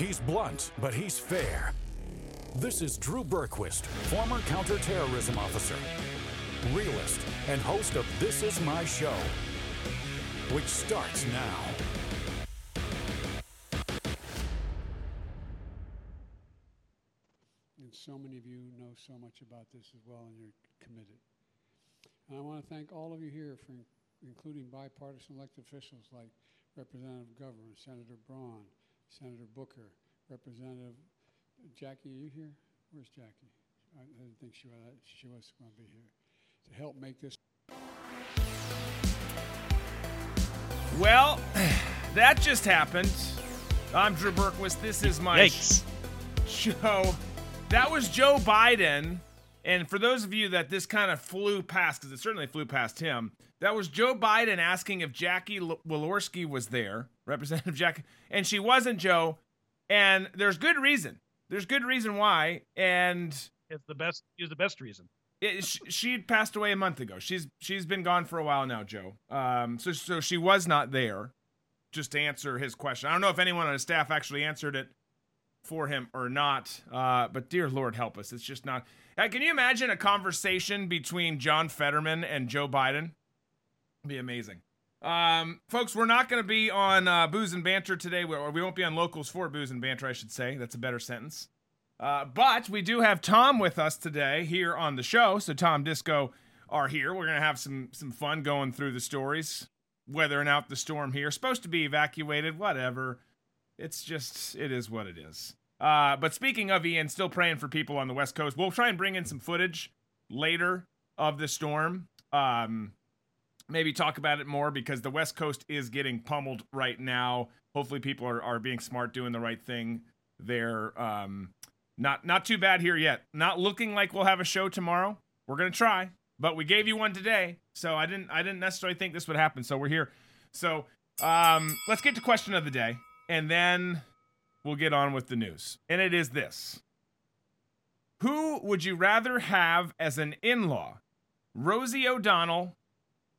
He's blunt, but he's fair. This is Drew Berquist, former counterterrorism officer, realist, and host of This Is My Show, which starts now. And so many of you know so much about this as well, and you're committed. And I want to thank all of you here for in- including bipartisan elected officials like Representative Governor, Senator Braun, Senator Booker, Representative Jackie. Are you here? Where's Jackie? I, I didn't think she was, she was going to be here to help make this. Well, that just happened. I'm Drew Berquist. This is my Yikes. show. That was Joe Biden. And for those of you that this kind of flew past, because it certainly flew past him, that was Joe Biden asking if Jackie L- Walorski was there, Representative Jack, and she wasn't, Joe. And there's good reason. There's good reason why. And It's the best. Is the best reason. it, sh- she passed away a month ago. She's she's been gone for a while now, Joe. Um, so so she was not there, just to answer his question. I don't know if anyone on his staff actually answered it for him or not. Uh, but dear Lord, help us. It's just not. Uh, can you imagine a conversation between John Fetterman and Joe Biden? Be amazing. Um, folks, we're not going to be on uh, booze and banter today, or we won't be on locals for booze and banter. I should say that's a better sentence. Uh, but we do have Tom with us today here on the show. So Tom Disco are here. We're gonna have some some fun going through the stories, weathering out the storm here. Supposed to be evacuated, whatever. It's just it is what it is. Uh, but speaking of Ian, still praying for people on the West Coast. We'll try and bring in some footage later of the storm. Um, maybe talk about it more because the West Coast is getting pummeled right now. Hopefully, people are, are being smart, doing the right thing there. Um, not not too bad here yet. Not looking like we'll have a show tomorrow. We're gonna try, but we gave you one today, so I didn't I didn't necessarily think this would happen. So we're here. So um, let's get to question of the day, and then we'll get on with the news. And it is this: Who would you rather have as an in-law, Rosie O'Donnell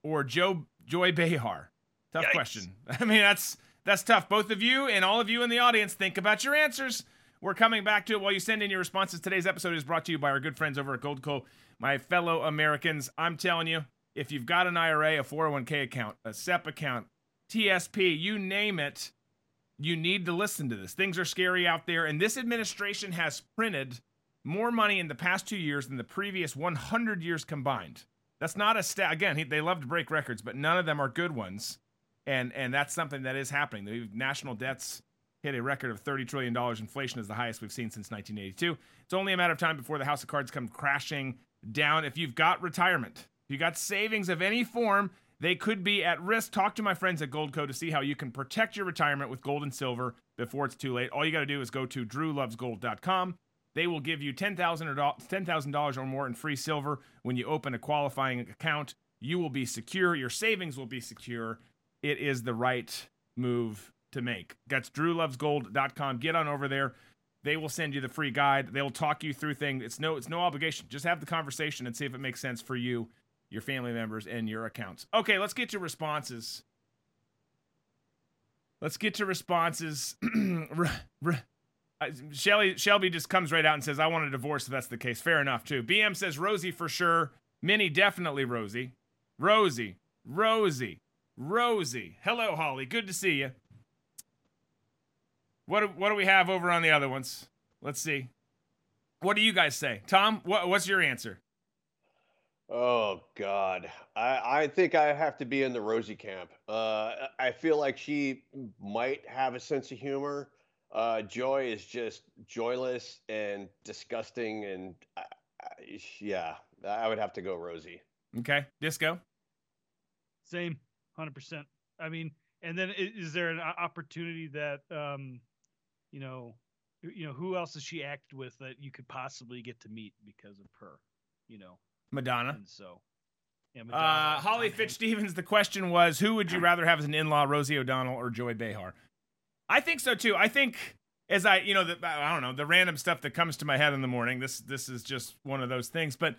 or Joe Joy Behar? Tough Yikes. question. I mean, that's that's tough. Both of you and all of you in the audience, think about your answers. We're coming back to it while you send in your responses. Today's episode is brought to you by our good friends over at Goldco. My fellow Americans, I'm telling you, if you've got an IRA, a 401k account, a SEP account, TSP, you name it, you need to listen to this. Things are scary out there, and this administration has printed more money in the past two years than the previous 100 years combined. That's not a stat. Again, he, they love to break records, but none of them are good ones, and and that's something that is happening. The national debts hit a record of 30 trillion dollars. Inflation is the highest we've seen since 1982. It's only a matter of time before the house of cards come crashing down. If you've got retirement, if you got savings of any form, they could be at risk. Talk to my friends at Goldco to see how you can protect your retirement with gold and silver before it's too late. All you got to do is go to drewlovesgold.com. They will give you 10,000 or $10,000 or more in free silver when you open a qualifying account. You will be secure, your savings will be secure. It is the right move to make. That's drewlovesgold.com. Get on over there. They will send you the free guide. They'll talk you through things. It's no it's no obligation. Just have the conversation and see if it makes sense for you, your family members, and your accounts. Okay, let's get to responses. Let's get to responses. Shelly Shelby just comes right out and says, "I want a divorce." If that's the case, fair enough too. BM says Rosie for sure. Minnie definitely Rosie. Rosie, Rosie, Rosie. Hello, Holly. Good to see you. What what do we have over on the other ones? Let's see. What do you guys say, Tom? What, what's your answer? Oh God, I I think I have to be in the Rosie camp. Uh, I feel like she might have a sense of humor. Uh, Joy is just joyless and disgusting, and I, I, yeah, I would have to go Rosie. Okay, Disco. Same, hundred percent. I mean, and then is there an opportunity that um, you know, you know, who else does she act with that you could possibly get to meet because of her, you know? Madonna. And so, yeah, Uh, Madonna, Holly Tom Hanks. Fitzstevens. The question was, who would you rather have as an in-law, Rosie O'Donnell or Joy Behar? I think so too. I think as I, you know, the, I don't know the random stuff that comes to my head in the morning. This this is just one of those things. But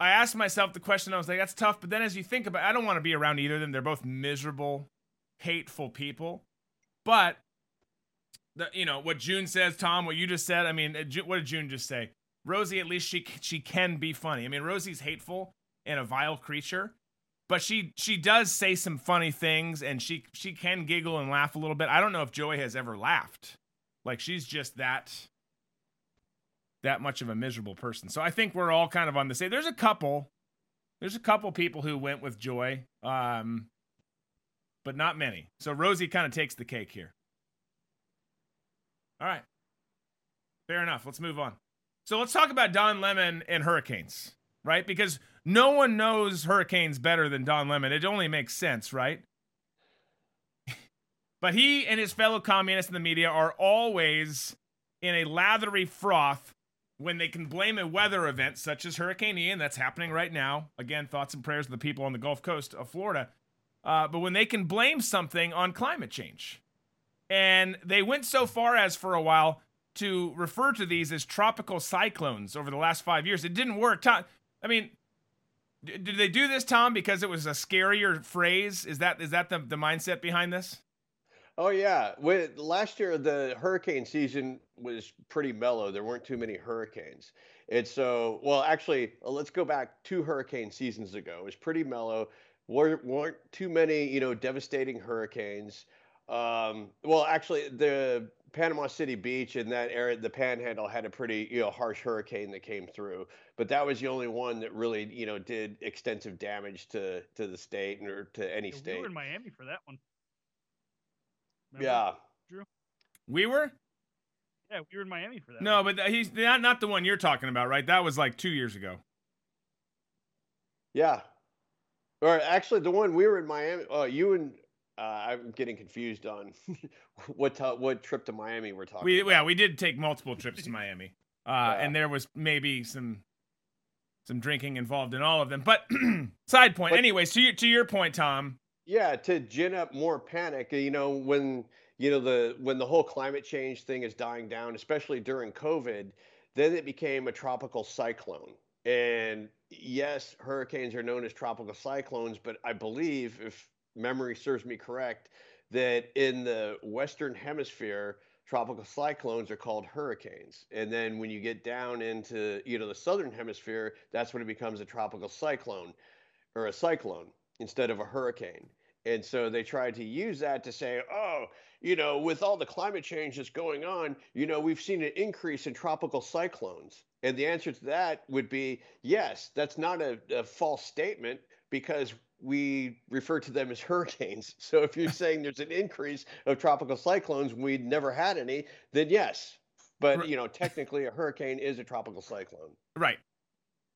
I asked myself the question. I was like, that's tough. But then as you think about, it, I don't want to be around either of them. They're both miserable, hateful people. But the, you know what June says, Tom. What you just said. I mean, uh, what did June just say? Rosie, at least she she can be funny. I mean, Rosie's hateful and a vile creature, but she she does say some funny things, and she she can giggle and laugh a little bit. I don't know if Joy has ever laughed. Like she's just that that much of a miserable person. So I think we're all kind of on the same. There's a couple, there's a couple people who went with Joy, um, but not many. So Rosie kind of takes the cake here. All right, fair enough. Let's move on. So let's talk about Don Lemon and hurricanes, right? Because no one knows hurricanes better than Don Lemon. It only makes sense, right? but he and his fellow communists in the media are always in a lathery froth when they can blame a weather event such as Hurricane Ian, that's happening right now. Again, thoughts and prayers to the people on the Gulf Coast of Florida. Uh, but when they can blame something on climate change. And they went so far as for a while to refer to these as tropical cyclones over the last five years. It didn't work. I mean, did they do this, Tom, because it was a scarier phrase? Is that is that the, the mindset behind this? Oh yeah, with last year the hurricane season was pretty mellow. There weren't too many hurricanes. And so, well, actually, uh, let's go back two hurricane seasons ago. It was pretty mellow. weren't weren't too many, you know, devastating hurricanes. Um, well, actually, the Panama City Beach and that area, the Panhandle, had a pretty, you know, harsh hurricane that came through. But that was the only one that really, you know, did extensive damage to to the state or to any Yeah, state. We were in Miami for that one. Remember? Yeah. We were? Yeah, we were in Miami for that. No, one. but he's not not the one you're talking about, right? That was like two years ago. Yeah. Or actually, the one we were in Miami. Oh, you and uh, I'm getting confused on what t- what trip to Miami we're talking. We about. yeah, we did take multiple trips to Miami, uh, Yeah. and there was maybe some some drinking involved in all of them. But side point, But- anyways, to your to your point, Tom. Yeah, to gin up more panic. You know, when you know the when the whole climate change thing is dying down, especially during COVID, then it became a tropical cyclone. And yes, hurricanes are known as tropical cyclones, but I believe, if memory serves me correct, that in the Western Hemisphere, tropical cyclones are called hurricanes. And then when you get down into, you know, the Southern Hemisphere, that's when it becomes a tropical cyclone or a cyclone instead of a hurricane. And so they tried to use that to say, oh, you know, with all the climate change that's going on, you know, we've seen an increase in tropical cyclones. And the answer to that would be yes, that's not a, a false statement because we refer to them as hurricanes. So if you're saying there's an increase of tropical cyclones, we'd never had any, then yes. But, you know, technically a hurricane is a tropical cyclone. Right.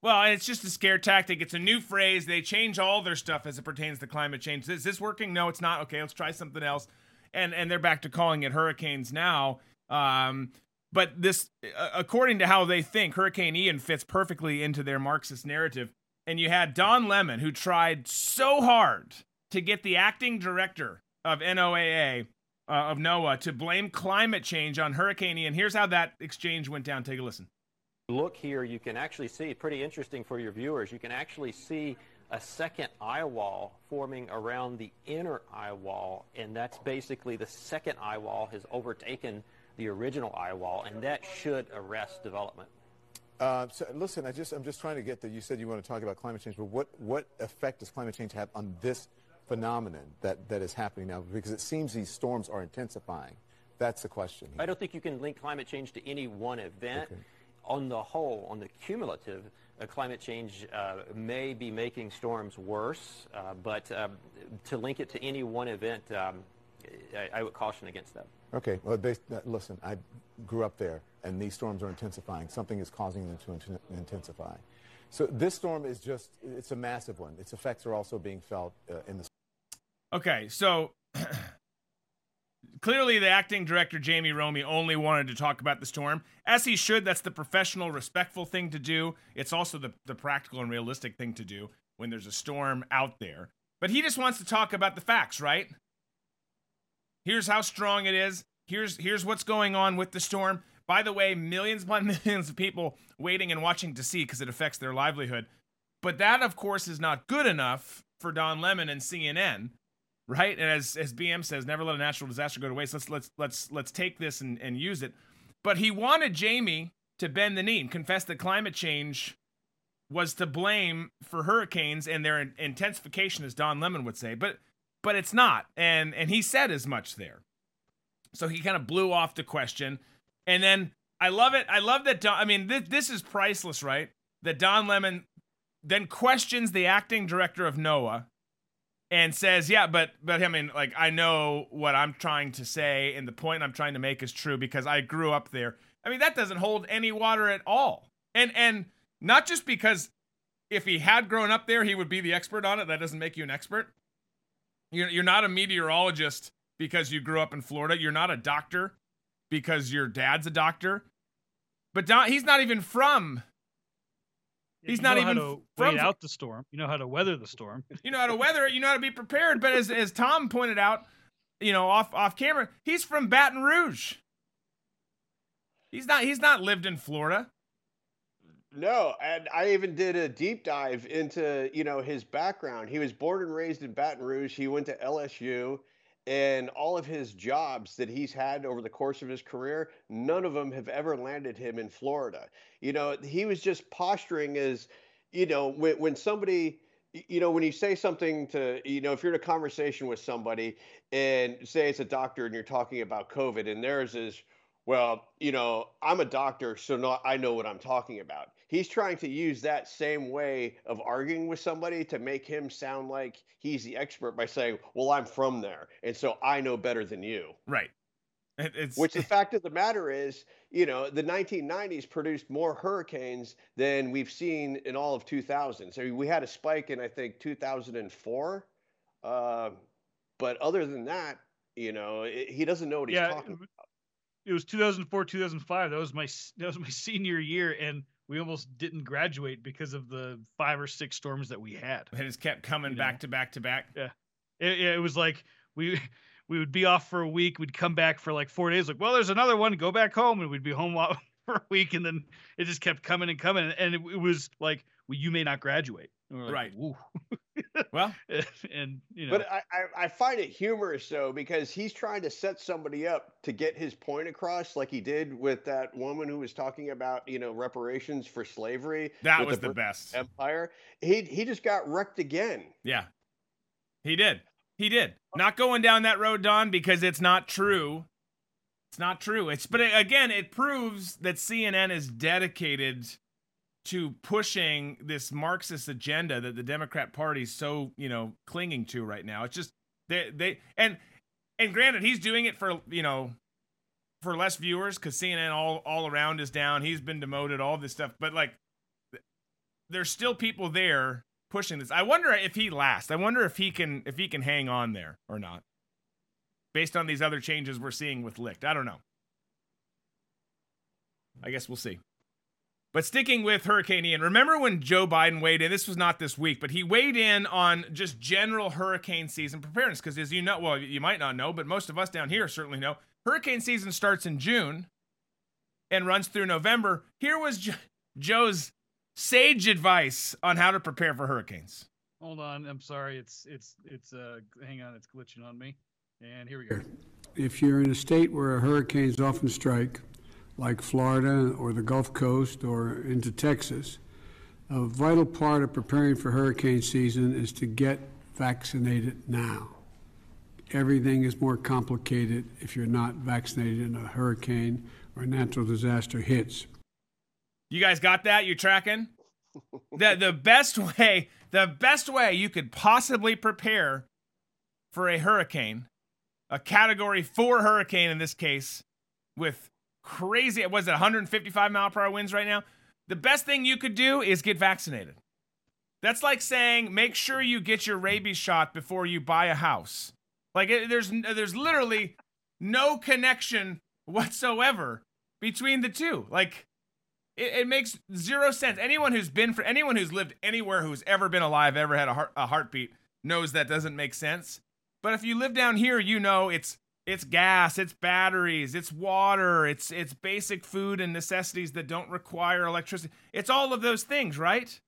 Well, it's just a scare tactic. It's a new phrase. They change all their stuff as it pertains to climate change. Is this working? No, it's not. Okay, let's try something else. And and they're back to calling it hurricanes now. Um, but this, according to how they think, Hurricane Ian fits perfectly into their Marxist narrative. And you had Don Lemon, who tried so hard to get the acting director of NOAA, uh, of NOAA, to blame climate change on Hurricane Ian. Here's how that exchange went down. Take a listen. look here, you can actually see, pretty interesting for your viewers, you can actually see a second eye wall forming around the inner eye wall, and that's basically the second eye wall has overtaken the original eye wall, and that should arrest development. Uh, so listen, I just I'm just trying to get that. You said you want to talk about climate change, but what what effect does climate change have on this phenomenon that that is happening now? Because it seems these storms are intensifying. That's the question. I don't think you can link climate change to any one event. Okay. On the whole, on the cumulative, uh, climate change uh, may be making storms worse, uh, but uh, to link it to any one event, um, I, I would caution against that. Okay. Well, they, uh, listen, I grew up there, and these storms are intensifying. Something is causing them to int- intensify. So this storm is just, it's a massive one. Its effects are also being felt uh, in the Okay, so clearly the acting director Jamie Rhome only wanted to talk about the storm, as he should. That's the professional, respectful thing to do. It's also the the practical and realistic thing to do when there's a storm out there. But he just wants to talk about the facts, right? Here's how strong it is. Here's here's what's going on with the storm. By the way, millions upon millions of people waiting and watching to see because it affects their livelihood. But that, of course, is not good enough for Don Lemon and CNN right? And as as BM says, never let a natural disaster go to waste. Let's let's let's let's take this and, and use it. But he wanted Jamie to bend the knee and confess that climate change was to blame for hurricanes and their intensification, as Don Lemon would say. But but it's not, and and he said as much there. So he kind of blew off the question, and then I love it. I love that. Don, I mean, this this is priceless, right? That Don Lemon then questions the acting director of NOAA and says, "Yeah, but but I mean, like I know what I'm trying to say, and the point I'm trying to make is true because I grew up there. I mean, that doesn't hold any water at all, and and not just because if he had grown up there, he would be the expert on it. That doesn't make you an expert. You're you're not a meteorologist because you grew up in Florida. You're not a doctor because your dad's a doctor. But Don, he's not even from He's not even to from wait out the storm. You know how to weather the storm. you know how to weather it. You know how to be prepared. But as as Tom pointed out, you know off off camera, he's from Baton Rouge. He's not. He's not lived in Florida. No, and I even did a deep dive into you know his background. He was born and raised in Baton Rouge. He went to LSU and all of his jobs that he's had over the course of his career, none of them have ever landed him in Florida. You know, he was just posturing as, you know, when, when somebody, you know, when you say something to, you know, if you're in a conversation with somebody and say it's a doctor and you're talking about COVID and theirs is, well, you know, I'm a doctor, so no, I know what I'm talking about he's trying to use that same way of arguing with somebody to make him sound like he's the expert by saying, "Well, I'm from there, and so I know better than you." Right. It's... Which the fact of the matter is, you know, the 1990s produced more hurricanes than we've seen in all of 2000. So we had a spike in I think 2004, uh, but other than that, you know, it, he doesn't know what he's yeah, talking about. It was 2004, 2005. That was my that was my senior year, and we almost didn't graduate because of the five or six storms that we had. It just kept coming you back know? to back to back. Yeah, it, it, was like we we would be off for a week, we'd come back for like four days. Like, well, there's another one. Go back home, and we'd be home for a week, and then it just kept coming and coming, and it, it was like, well, you may not graduate. Like, right. well, and you know, but I, I, I find it humorous though because he's trying to set somebody up to get his point across, like he did with that woman who was talking about you know reparations for slavery. That was the, the best empire. He he just got wrecked again. Yeah, he did. He did. Not going down that road, Don, because it's not true. It's not true. It's but again, it proves that CNN is dedicated to pushing this Marxist agenda that the Democrat Party's so, you know, clinging to right now. It's just they they and and granted he's doing it for, you know, for less viewers cuz CNN all all around is down. He's been demoted, all this stuff, but like there's still people there pushing this. I wonder if he lasts. I wonder if he can if he can hang on there or not. Based on these other changes we're seeing with Licht. I don't know. I guess we'll see. But sticking with Hurricane Ian, remember when Joe Biden weighed in? This was not this week, but he weighed in on just general hurricane season preparedness. Because as you know, well, you might not know, but most of us down here certainly know, hurricane season starts in June and runs through November. Here was jo- Joe's sage advice on how to prepare for hurricanes. Hold on, I'm sorry. It's it's it's uh hang on, it's glitching on me. And here we go. If you're in a state where hurricanes often strike, like Florida or the Gulf Coast or into Texas, a vital part of preparing for hurricane season is to get vaccinated now. Everything is more complicated if you're not vaccinated and a hurricane or a natural disaster hits. You guys got that? You tracking? the the best way, the best way you could possibly prepare for a hurricane, a category 4 hurricane in this case with crazy. It was it 155 mile per hour winds right now? The best thing you could do is get vaccinated. That's like saying make sure you get your rabies shot before you buy a house. Like there's there's literally no connection whatsoever between the two. Like it, it, makes zero sense. Anyone who's been for anyone who's lived anywhere who's ever been alive, ever had a heart, a heartbeat, knows that doesn't make sense. But if you live down here, you know it's it's gas, it's batteries, it's water, it's it's basic food and necessities that don't require electricity. It's all of those things, right?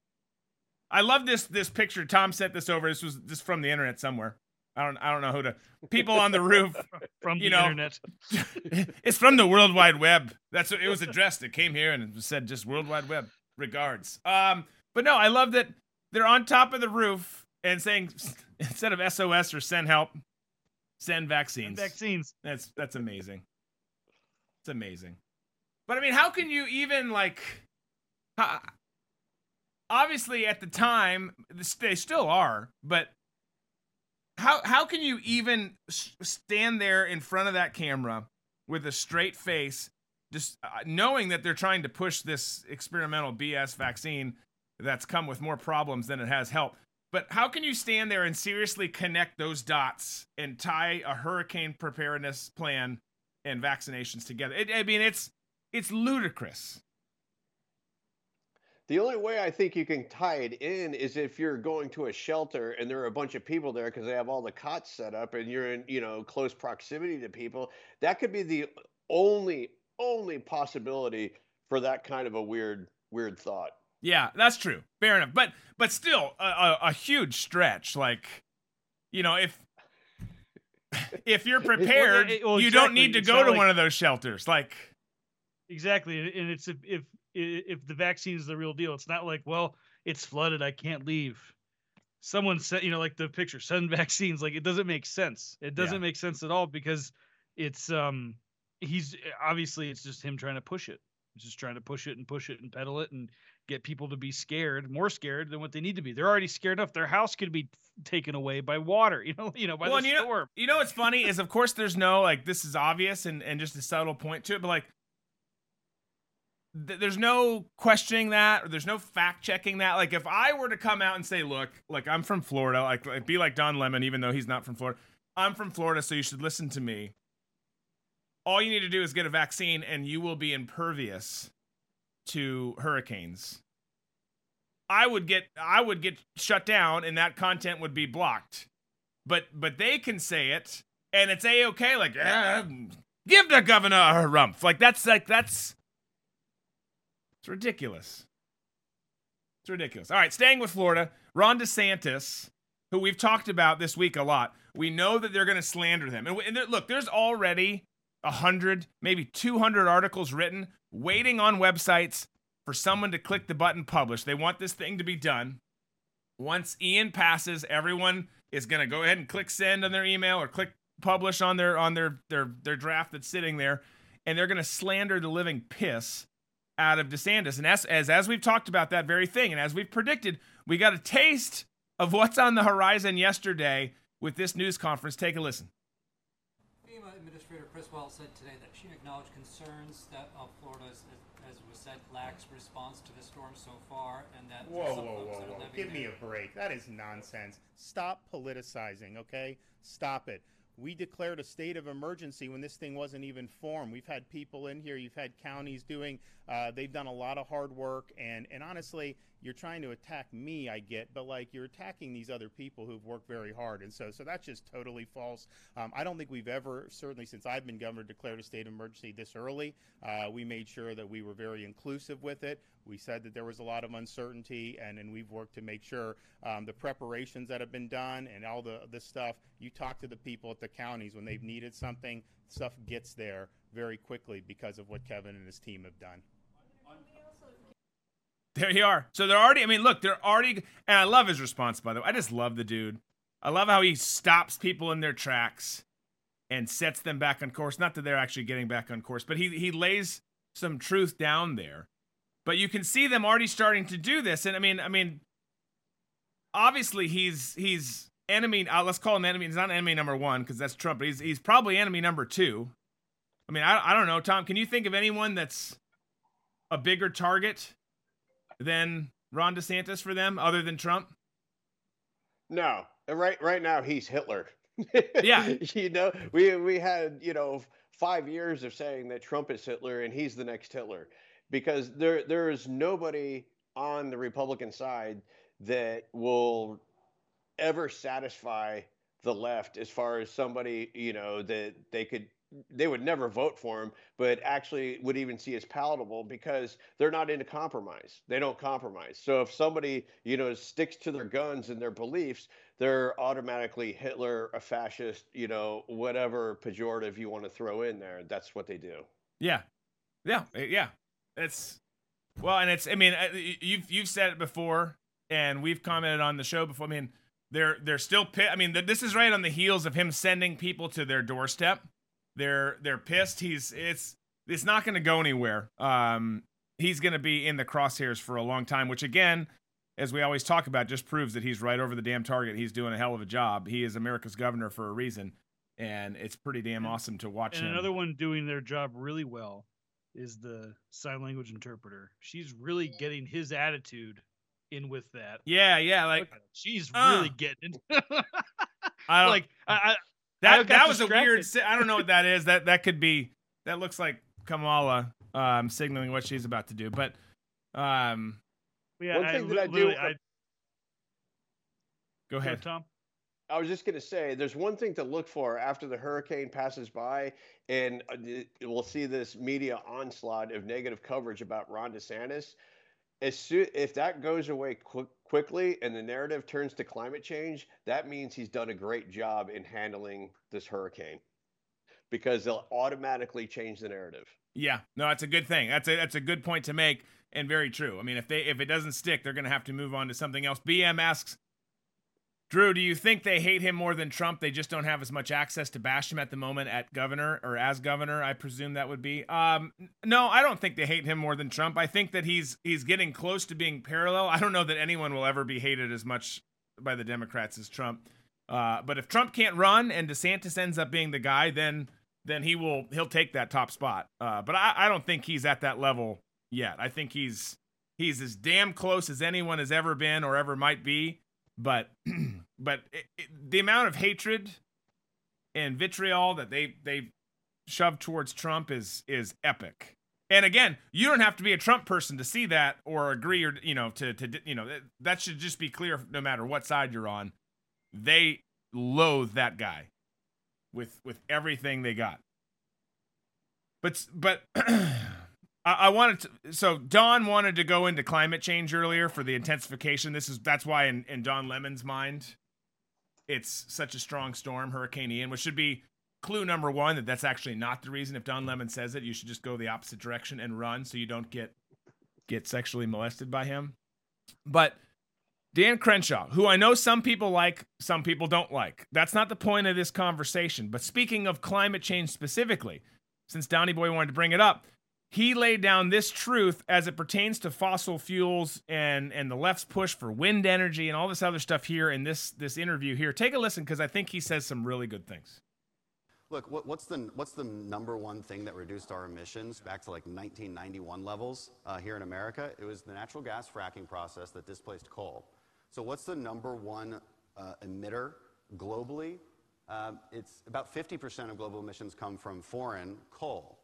I love this this picture. Tom sent this over. This was just from the internet somewhere. I don't I don't know who to people on the roof. from you the know, internet. it's from the World Wide Web. That's what it was addressed. It came here and it said just World Wide Web. Regards. Um, but no, I love that they're on top of the roof and saying instead of SOS or send help, send vaccines. Vaccines. That's that's amazing. It's amazing. But I mean, how can you even like? How, obviously, at the time, they still are. But how how can you even stand there in front of that camera with a straight face, just uh, knowing that they're trying to push this experimental BS vaccine that's come with more problems than it has help? But how can you stand there and seriously connect those dots and tie a hurricane preparedness plan and vaccinations together? It, I mean, it's it's ludicrous. The only way I think you can tie it in is if you're going to a shelter and there are a bunch of people there because they have all the cots set up and you're in, you know, close proximity to people. That could be the only only possibility for that kind of a weird weird thought. Yeah, that's true. Fair enough. But but still, a, a, a huge stretch. Like, you know, if if you're prepared, Well, well, you don't need to It's go to like- one of those shelters. Like, Exactly, and- it's if if if the vaccine is the real deal, it's not like well, it's flooded, I can't leave. Someone said, you know, like the picture, send vaccines. Like it doesn't make sense. It doesn't Yeah. make sense at all because it's um he's obviously it's just him trying to push it. He's just trying to push it and push it and peddle it and get people to be scared, more scared than what they need to be. They're already scared enough. Their house could be taken away by water. You know, you know, by well, the you know, storm. you know what's funny is, of course, there's no like this is obvious and and just a subtle point to it, but like. th- There's no questioning that, or there's no fact checking that. Like, if I were to come out and say, "Look, like I'm from Florida," like, like be like Don Lemon, even though he's not from Florida, I'm from Florida, so you should listen to me. All you need to do is get a vaccine, and you will be impervious to hurricanes. I would get I would get shut down, and that content would be blocked. But but they can say it, and it's a okay. Like, "Yeah, give the governor a rump. Like that's like that's it's ridiculous. It's ridiculous. All right, staying with Florida, Ron DeSantis, who we've talked about this week a lot. We know that they're going to slander them. And, and look, there's already a hundred, maybe 200 articles written, waiting on websites for someone to click the button publish. They want this thing to be done. Once Ian passes, everyone is going to go ahead and click send on their email or click publish on their on their their their draft that's sitting there, and they're going to slander the living piss out of DeSantis. And as, as as we've talked about that very thing, and as we've predicted, we got a taste of what's on the horizon yesterday with this news conference. Take a listen. FEMA Administrator Criswell said today that acknowledged concerns that uh, Florida, as, as was said, lacks response to the storm so far, and that Whoa, there's whoa, folks whoa, that are whoa. living Give me there. a break. That is nonsense. Stop politicizing, okay? Stop it. We declared a state of emergency when this thing wasn't even formed. We've had people in here, you've had counties doing, uh, they've done a lot of hard work. And, and honestly, you're trying to attack me, I get, but like you're attacking these other people who've worked very hard. And so, so that's just totally false. Um, I don't think we've ever, certainly since I've been governor, declared a state of emergency this early. Uh, we made sure that we were very inclusive with it. We said that there was a lot of uncertainty, and, and we've worked to make sure um, the preparations that have been done and all the this stuff. You talk to the people at the counties when they've needed something, stuff gets there very quickly because of what Kevin and his team have done. There you are. So they're already, I mean, look, they're already, and I love his response, by the way. I just love the dude. I love how he stops people in their tracks and sets them back on course. Not that they're actually getting back on course, but he, he lays some truth down there. But you can see them already starting to do this. And I mean, I mean, obviously he's, he's enemy, uh, let's call him enemy. He's not enemy number one because that's Trump, but he's, he's probably enemy number two. I mean, I, I don't know, Tom, can you think of anyone that's a bigger target than Ron DeSantis for them, other than Trump? No, right right now he's Hitler. Yeah. you know, we we had you know five years of saying that Trump is Hitler and he's the next Hitler, because there there is nobody on the Republican side that will ever satisfy the left as far as somebody you know that they could they would never vote for him, but actually would even see as palatable because they're not into compromise. They don't compromise. So if somebody, you know, sticks to their guns and their beliefs, they're automatically Hitler, a fascist, you know, whatever pejorative you want to throw in there. That's what they do. Yeah, yeah, eh, yeah. It's well, and it's. I mean, you've you've said it before, and we've commented on the show before. I mean, they're they're still pit. I mean, this is right on the heels of him sending people to their doorstep. They're they're pissed. He's it's it's not going to go anywhere. Um, he's going to be in the crosshairs for a long time, which again, as we always talk about, just proves that he's right over the damn target. He's doing a hell of a job. He is America's governor for a reason, and it's pretty damn awesome to watch and him. another one doing their job really well is the sign language interpreter. She's really getting his attitude in with that. Yeah, yeah, like she's uh, really getting. I don't, like I, I that I that was distracted. a weird. si- I don't know what that is. That that could be. That looks like Kamala um, signaling what she's about to do. But um, Yeah, One I, thing that I do- I, go go ahead. ahead, Tom. I was just going to say, there's one thing to look for after the hurricane passes by, and uh, we'll see this media onslaught of negative coverage about Ron DeSantis. As soon if that goes away quick, quickly and the narrative turns to climate change, that means he's done a great job in handling this hurricane, because they'll automatically change the narrative. Yeah, no, that's a good thing. That's a that's a good point to make, and very true. I mean, if they if it doesn't stick, they're going to have to move on to something else. BM asks, Drew, do you think they hate him more than Trump? They just don't have as much access to bash him at the moment at governor or as governor. I presume that would be. Um, no, I don't think they hate him more than Trump. I think that he's he's getting close to being parallel. I don't know that anyone will ever be hated as much by the Democrats as Trump. Uh, but if Trump can't run and DeSantis ends up being the guy, then then he will he'll take that top spot. Uh, but I, I don't think he's at that level yet. I think he's he's as damn close as anyone has ever been or ever might be. But but it, it, the amount of hatred and vitriol that they they shove towards Trump is is epic. And again, you don't have to be a Trump person to see that or agree or you know to to you know that, that should just be clear no matter what side you're on. They loathe that guy with with everything they got. But but I, I wanted to. So Don wanted to go into climate change earlier for the intensification. This is that's why in in Don Lemon's mind, it's such a strong storm, Hurricane Ian, which should be clue number one that that's actually not the reason. If Don Lemon says it, you should just go the opposite direction and run so you don't get get sexually molested by him. But Dan Crenshaw, who I know some people like, some people don't like. That's not the point of this conversation. But speaking of climate change specifically, since Donny Boy wanted to bring it up, he laid down this truth as it pertains to fossil fuels and and the left's push for wind energy and all this other stuff here in this this interview here. Take a listen because I think he says some really good things. Look, what, what's the what's the number one thing that reduced our emissions back to like 1991 levels uh, here in America? It was the natural gas fracking process that displaced coal. So, what's the number one uh, emitter globally? Um, it's about 50% of global emissions come from foreign coal,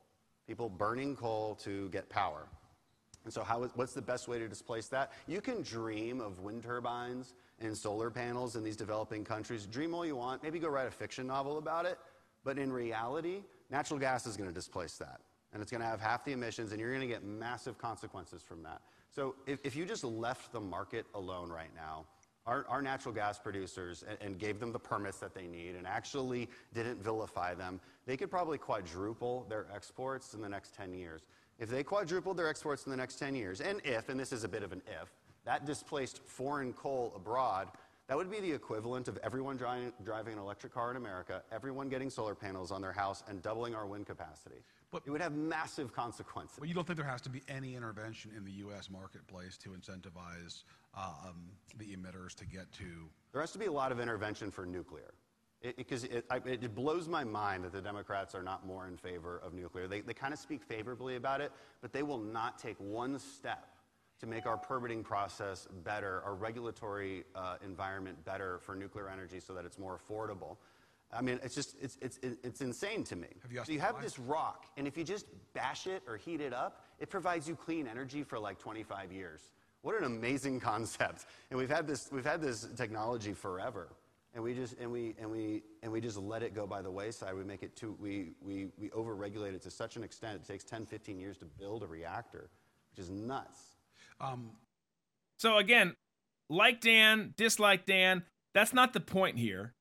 people burning coal to get power. And so, how what's the best way to displace that? You can dream of wind turbines and solar panels in these developing countries. Dream all you want. Maybe go write a fiction novel about it. But in reality, natural gas is going to displace that. And it's going to have half the emissions, and you're going to get massive consequences from that. So if, if you just left the market alone right now, our, our natural gas producers, and, and gave them the permits that they need, and actually didn't vilify them, they could probably quadruple their exports in the next 10 years. If they quadrupled their exports in the next 10 years, and if, and this is a bit of an if, that displaced foreign coal abroad, that would be the equivalent of everyone driving, driving an electric car in America, everyone getting solar panels on their house, and doubling our wind capacity. But- it would have massive consequences. But you don't think there has to be any intervention in the U.S. marketplace to incentivize uh, um, the emitters to get to? There has to be a lot of intervention for nuclear. Because it, it, it, it blows my mind that the Democrats are not more in favor of nuclear. They, they kind of speak favorably about it, but they will not take one step to make our permitting process better, our regulatory uh, environment better for nuclear energy so that it's more affordable. I mean, it's just, it's, it's, it's insane to me. Have you asked so you have why? this rock, and if you just bash it or heat it up, it provides you clean energy for like 25 years. What an amazing concept. And we've had this, we've had this technology forever. and we just and we and we and we just let it go by the wayside. We make it too we we we overregulate it to such an extent it takes 10, 15 years to build a reactor, which is nuts. Um, So again, like Dan, dislike Dan, that's not the point here.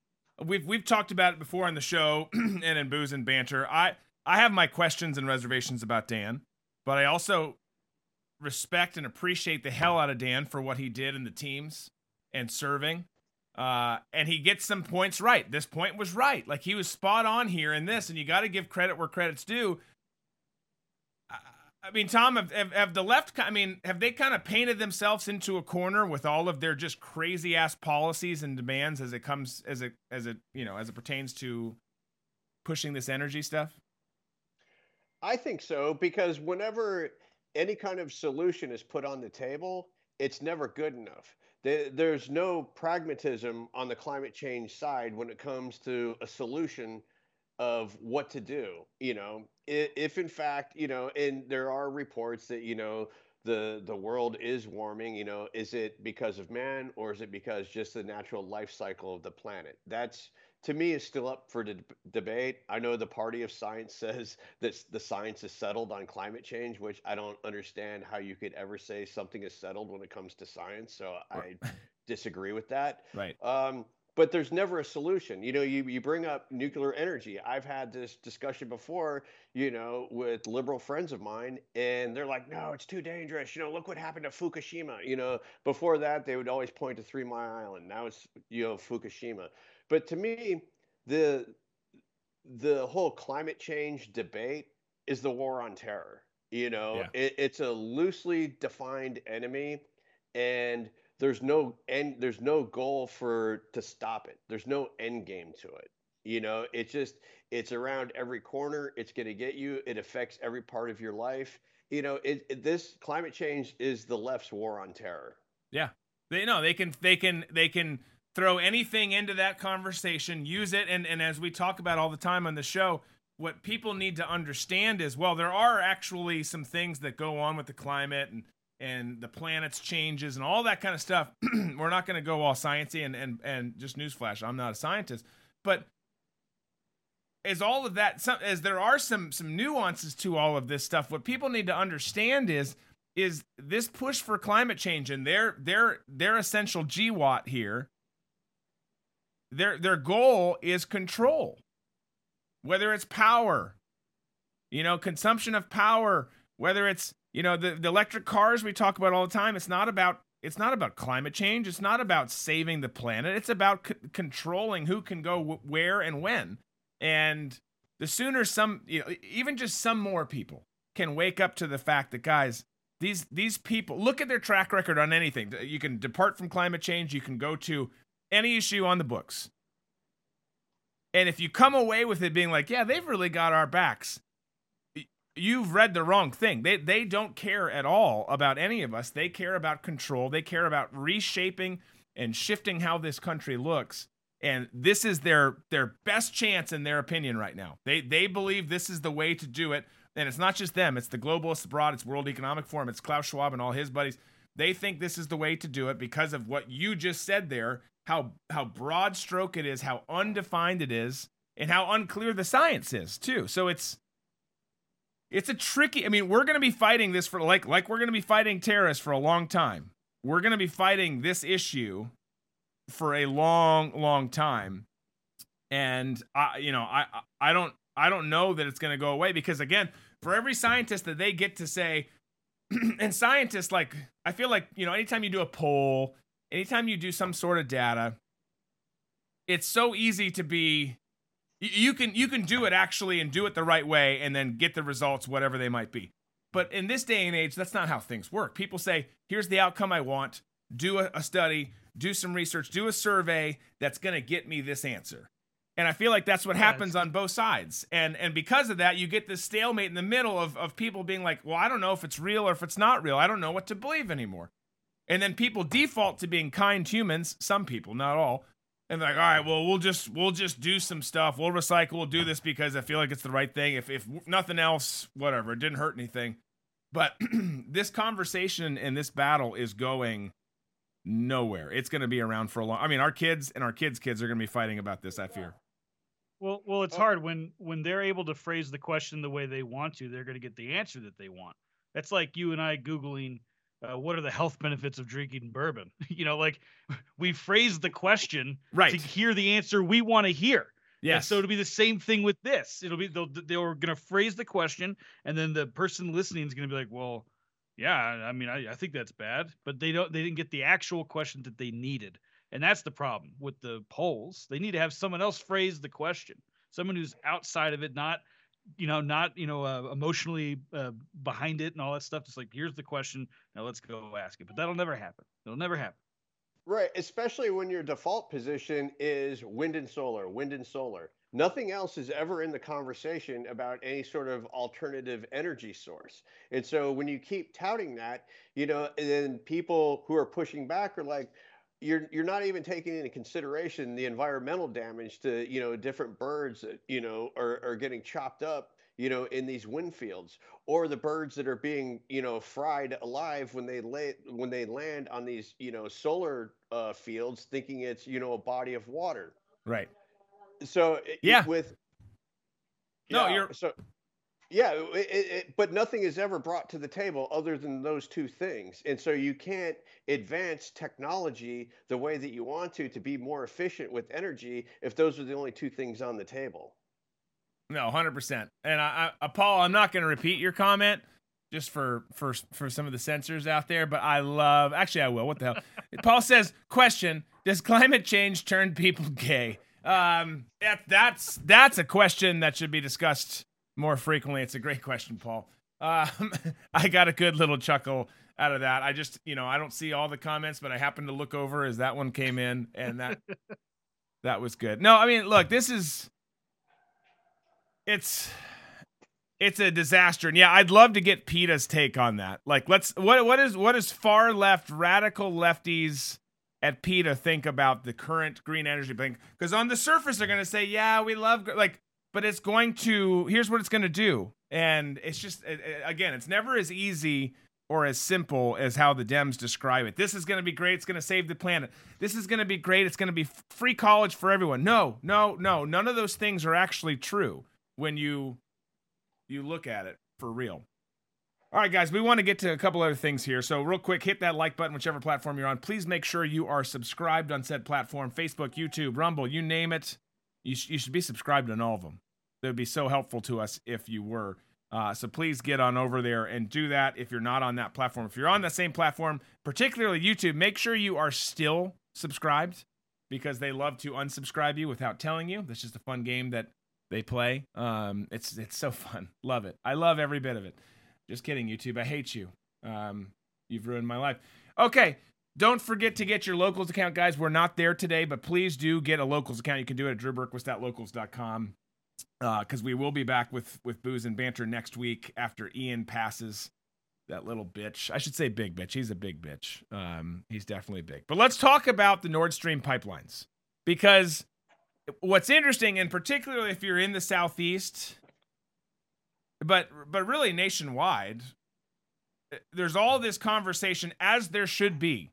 We've we've talked about it before on the show and in booze and banter. I I have my questions and reservations about Dan, but I also respect and appreciate the hell out of Dan for what he did in the teams and serving. Uh, and he gets some points right. This point was right. Like he was spot on here in this, and you got to give credit where credit's due. I- mean, Tom, have, have, have the left, I mean, have they kind of painted themselves into a corner with all of their just crazy ass policies and demands as it comes, as it, as it, you know, as it pertains to pushing this energy stuff? I think so because whenever any kind of solution is put on the table, it's never good enough. There's no pragmatism on the climate change side when it comes to a solution of what to do. You know, if in fact, you know, and there are reports that, you know, the the world is warming, you know, is it because of man or is it because just the natural life cycle of the planet? That's to me is still up for de- debate. I know the party of science says that the science is settled on climate change, which I don't understand how you could ever say something is settled when it comes to science. So I disagree with that. Right. Um, but there's never a solution. You know, you, you bring up nuclear energy. I've had this discussion before, you know, with liberal friends of mine, and they're like, no, it's too dangerous. You know, look what happened to Fukushima. You know, before that, they would always point to Three Mile Island. Now it's, you know, Fukushima. But to me, the the whole climate change debate is the war on terror. You know, Yeah. it, it's a loosely defined enemy, and there's no end. There's no goal for to stop it. There's no end game to it. You know, it's just it's around every corner. It's going to get you. It affects every part of your life. You know, it, it this climate change is the left's war on terror. Yeah. They know they can they can they can throw anything into that conversation, use it, and, and as we talk about all the time on the show, what people need to understand is well, there are actually some things that go on with the climate and and the planet's changes and all that kind of stuff. We're not going to go all sciencey and and and just newsflash, I'm not a scientist, but as all of that some, as there are some some nuances to all of this stuff what people need to understand is is this push for climate change and their their their essential GWAT here their their goal is control whether it's power you know consumption of power whether it's you know the, the electric cars we talk about all the time it's not about it's not about climate change. It's not about saving the planet. It's about c- controlling who can go w- where and when. And the sooner some you know even just some more people can wake up to the fact that guys these these people look at their track record on anything. Uh, you can depart from climate change. You can go to any issue on the books. And if you come away with it being like yeah they've really got our backs you've read the wrong thing. They they don't care at all about any of us. They care about control. They care about reshaping and shifting how this country looks. And this is their their best chance in their opinion right now. They they believe this is the way to do it. And it's not just them. It's the globalists abroad. It's world economic forum. It's klaus schwab and all his buddies. They think this is the way to do it because of what you just said there how how broad stroke it is how undefined it is and how unclear the science is too. So it's it's a tricky i mean we're going to be fighting this for like like we're going to be fighting terrorists for a long time. We're going to be fighting this issue for a long long time. And i you know i i don't i don't know that it's going to go away because again for every scientist that they get to say and scientists like i feel like you know anytime you do a poll anytime you do some sort of data it's so easy to be you can you can do it actually and do it the right way and then get the results whatever they might be. But in this day and age that's not how things work. People say here's the outcome i want. Do a, a study do some research do a survey that's going to get me this answer. And i feel like that's what happens on both sides. And and because of that you get this stalemate in the middle of, of people being like well i don't know if it's real or if it's not real. I don't know what to believe anymore. And then people default to being kind humans some people not all and like all right well we'll just we'll just do some stuff we'll recycle we'll do this because i feel like it's the right thing if if nothing else whatever it didn't hurt anything but this conversation and this battle is going nowhere. It's going to be around for a long. I mean, our kids and our kids' kids are going to be fighting about this. I fear. Well, well, it's hard when when they're able to phrase the question the way they want to. They're going to get the answer that they want. That's like you and I googling uh, what are the health benefits of drinking bourbon. you know, like we phrase the question right. to hear the answer we want to hear. Yeah. So it'll be the same thing with this. It'll be they'll they're going to phrase the question, and then the person listening is going to be like, well, yeah, I mean, I, I think that's bad, but they don't they didn't get the actual question that they needed. And that's the problem with the polls. They need to have someone else phrase the question. Someone who's outside of it, not you know, not you know, uh, emotionally uh, behind it and all that stuff. Just like here's the question, now let's go ask it. But that'll never happen. It'll never happen. Right, especially when your default position is wind and solar, wind and solar. Nothing else is ever in the conversation about any sort of alternative energy source. And so when you keep touting that, you know, and then people who are pushing back are like, you're you're not even taking into consideration the environmental damage to you know different birds that you know are, are getting chopped up you know in these wind fields or the birds that are being you know fried alive when they lay when they land on these you know solar uh, fields thinking it's you know a body of water. Right. So yeah. with no yeah, you're so yeah, it, it, but nothing is ever brought to the table other than those two things. And so you can't advance technology the way that you want to to be more efficient with energy if those are the only two things on the table. No, hundred percent. And I, I, Paul, I'm not going to repeat your comment just for for for some of the censors out there, but I love. Actually, I will. What the hell? Paul says, "Question: Does climate change turn people gay?" Um, that, that's that's a question that should be discussed more frequently. It's a great question, Paul. Um, I got a good little chuckle out of that. I just, you know, I don't see all the comments, but I happened to look over as that one came in, and that that was good. No, I mean, look, this is it's it's a disaster, and yeah, I'd love to get PETA's take on that. Like, let's what what is what is far left radical lefties at PETA think about the current green energy thing? Because on the surface, they're going to say, yeah, we love like but it's going to here's what it's going to do. And it's just again it's never as easy or as simple as how the dems describe it. This is going to be great. It's going to save the planet. This is going to be great. It's going to be free college for everyone. No no no. None of those things are actually true when you you look at it for real. All right guys we want to get to a couple other things here. So real quick hit that like button whichever platform you're on. Please make sure you are subscribed on said platform facebook youtube rumble you name it. You, sh- you should be subscribed on all of them that would be so helpful to us if you were. Uh, so please get on over there and do that if you're not on that platform. If you're on that same platform, particularly YouTube, make sure you are still subscribed because they love to unsubscribe you without telling you. That's just a fun game that they play. Um, it's it's so fun. Love it. I love every bit of it. Just kidding, YouTube. I hate you. Um, you've ruined my life. Okay. Don't forget to get your locals account, guys. We're not there today, but please do get a locals account. You can do it at drewberquist.locals.com because uh, we will be back with with booze and banter next week after Ian passes that little bitch. I should say big bitch. He's a big bitch. Um, he's definitely big. But let's talk about the Nord Stream pipelines because what's interesting, and particularly if you're in the southeast, but but really nationwide, there's all this conversation as there should be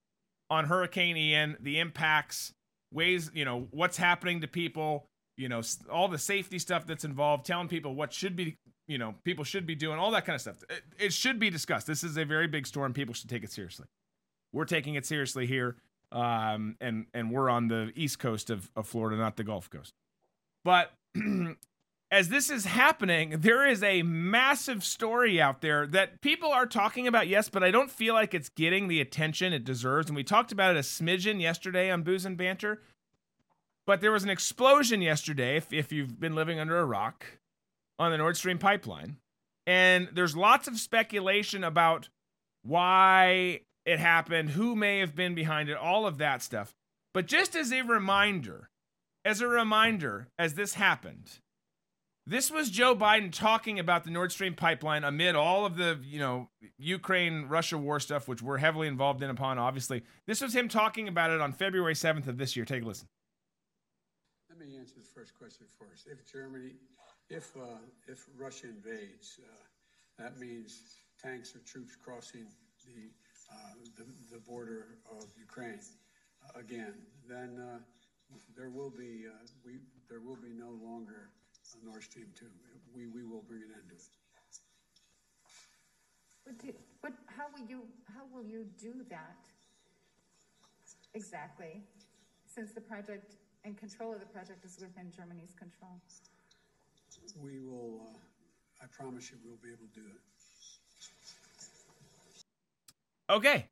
on Hurricane Ian, the impacts, ways you know what's happening to people you know all the safety stuff that's involved telling people what should be you know people should be doing all that kind of stuff. It, it, should be discussed. This is a very big storm. People should take it seriously. We're taking it seriously here um, and and we're on the east coast of, of florida not the gulf coast. But as this is happening there is a massive story out there that people are talking about yes but i don't feel like it's getting the attention it deserves. And we talked about it a smidgen yesterday on booze and banter but there was an explosion yesterday, if, if you've been living under a rock, on the Nord Stream pipeline. And there's lots of speculation about why it happened, who may have been behind it, all of that stuff. But just as a reminder, as a reminder, as this happened, this was Joe Biden talking about the Nord Stream pipeline amid all of the, you know, Ukraine Russia war stuff, which we're heavily involved in upon, obviously. This was him talking about it on February 7th of this year. Take a listen me answer the first question first. If Germany, if uh, if Russia invades, uh, that means tanks or troops crossing the uh, the, the border of Ukraine uh, again, then uh, there will be uh, we there will be no longer a Nord Stream two. We we will bring an end to it. But, do, but how will you how will you do that exactly? Since the project and control of the project is within Germany's control. We will. Uh, I promise you, we'll be able to do it. Okay.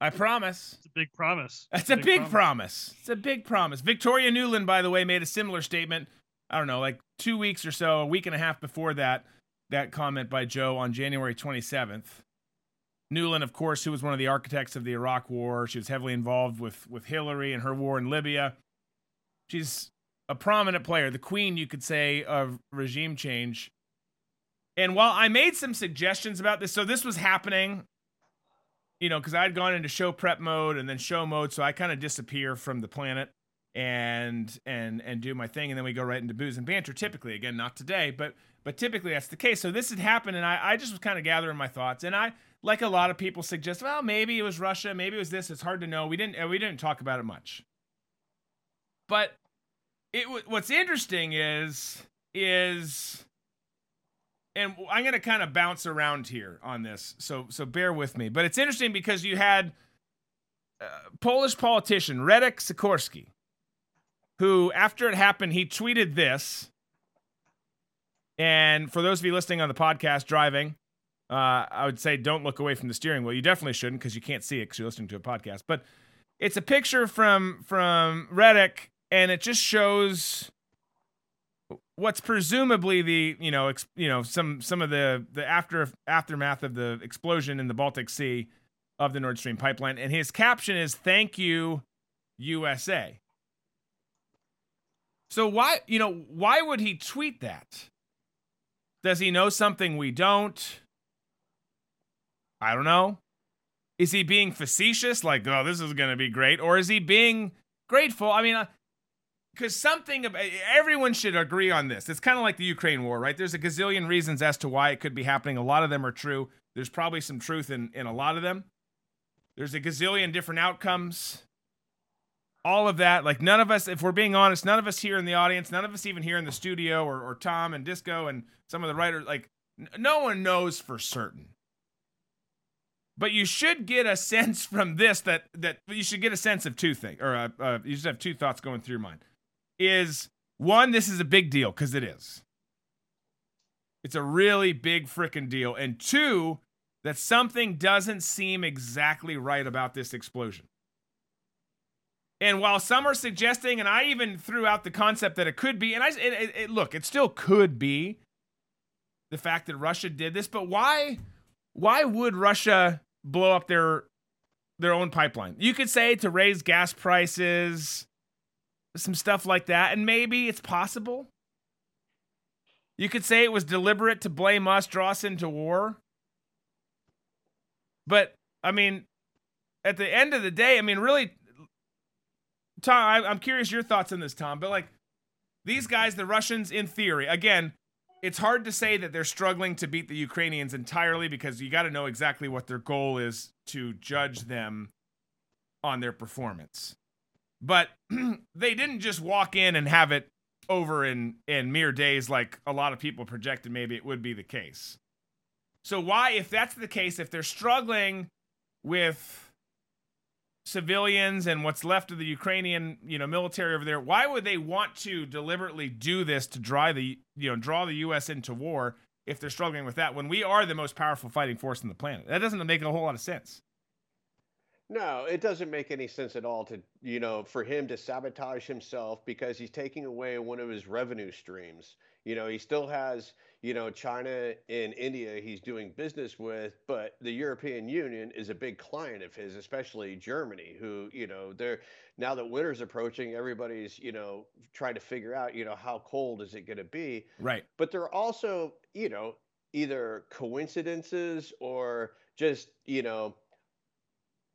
I promise. It's a big promise. That's a big, promise. It's a big promise. Victoria Nuland, by the way, made a similar statement. I don't know, like two weeks or so, a week and a half before that, that comment by Joe on January 27th. Newland, of course, who was one of the architects of the Iraq War, she was heavily involved with with Hillary and her war in Libya. She's a prominent player, the queen, you could say, of regime change. And while I made some suggestions about this, so this was happening you know, because I'd gone into show prep mode and then show mode, so I kind of disappear from the planet and and and do my thing, and then we go right into booze and banter. Typically, again, not today, but but typically that's the case. So this had happened, and I I just was kind of gathering my thoughts, and I like a lot of people suggest, well, maybe it was Russia, maybe it was this. It's hard to know. We didn't we didn't talk about it much, but it what's interesting is is and I'm going to kind of bounce around here on this, so so bear with me. But it's interesting because you had uh, Polish politician Radek Sikorski, who after it happened, he tweeted this. And for those of you listening on the podcast driving, uh, I would say don't look away from the steering wheel. You definitely shouldn't because you can't see it because you're listening to a podcast. But it's a picture from from Radek, and it just shows what's presumably the you know ex, you know some some of the the after aftermath of the explosion in the Baltic Sea of the Nord Stream pipeline and his caption is thank you USA. So why you know why would he tweet that? Does he know something we don't? I don't know. Is he being facetious like oh this is going to be great or is he being grateful? I mean because something everyone should agree on this. It's kind of like the Ukraine war, right? There's a gazillion reasons as to why it could be happening. A lot of them are true. There's probably some truth in in a lot of them. There's a gazillion different outcomes. All of that, like none of us, if we're being honest, none of us here in the audience, none of us even here in the studio, or, or Tom and Disco and some of the writers, like n- no one knows for certain. But you should get a sense from this that that you should get a sense of two things, or uh, uh, you should have two thoughts going through your mind is one, this is a big deal because it is. It's a really big freaking deal. And two, that something doesn't seem exactly right about this explosion. And while some are suggesting, and I even threw out the concept that it could be, and I it, it, it, look, it still could be the fact that Russia did this, but why? Why would Russia blow up their their own pipeline? You could say to raise gas prices, some stuff like that, and maybe it's possible. You could say it was deliberate to blame us, draw us into war. But I mean, at the end of the day, I mean, really, Tom, I, I'm curious your thoughts on this, Tom. But like these guys, the Russians, in theory, again, it's hard to say that they're struggling to beat the Ukrainians entirely because you got to know exactly what their goal is to judge them on their performance. But they didn't just walk in and have it over in in mere days like a lot of people projected maybe it would be the case. So why if that's the case if they're struggling with civilians and what's left of the Ukrainian, you know, military over there, why would they want to deliberately do this to draw the, you know, draw the US into war if they're struggling with that when we are the most powerful fighting force on the planet? That doesn't make a whole lot of sense. No, it doesn't make any sense at all to, you know, for him to sabotage himself because he's taking away one of his revenue streams. You know, he still has, you know, China and India he's doing business with, but the European Union is a big client of his, especially Germany, who, you know, they're now that winter's approaching, everybody's, you know, trying to figure out, you know, how cold is it going to be? Right. But there are also, you know, either coincidences or just, you know,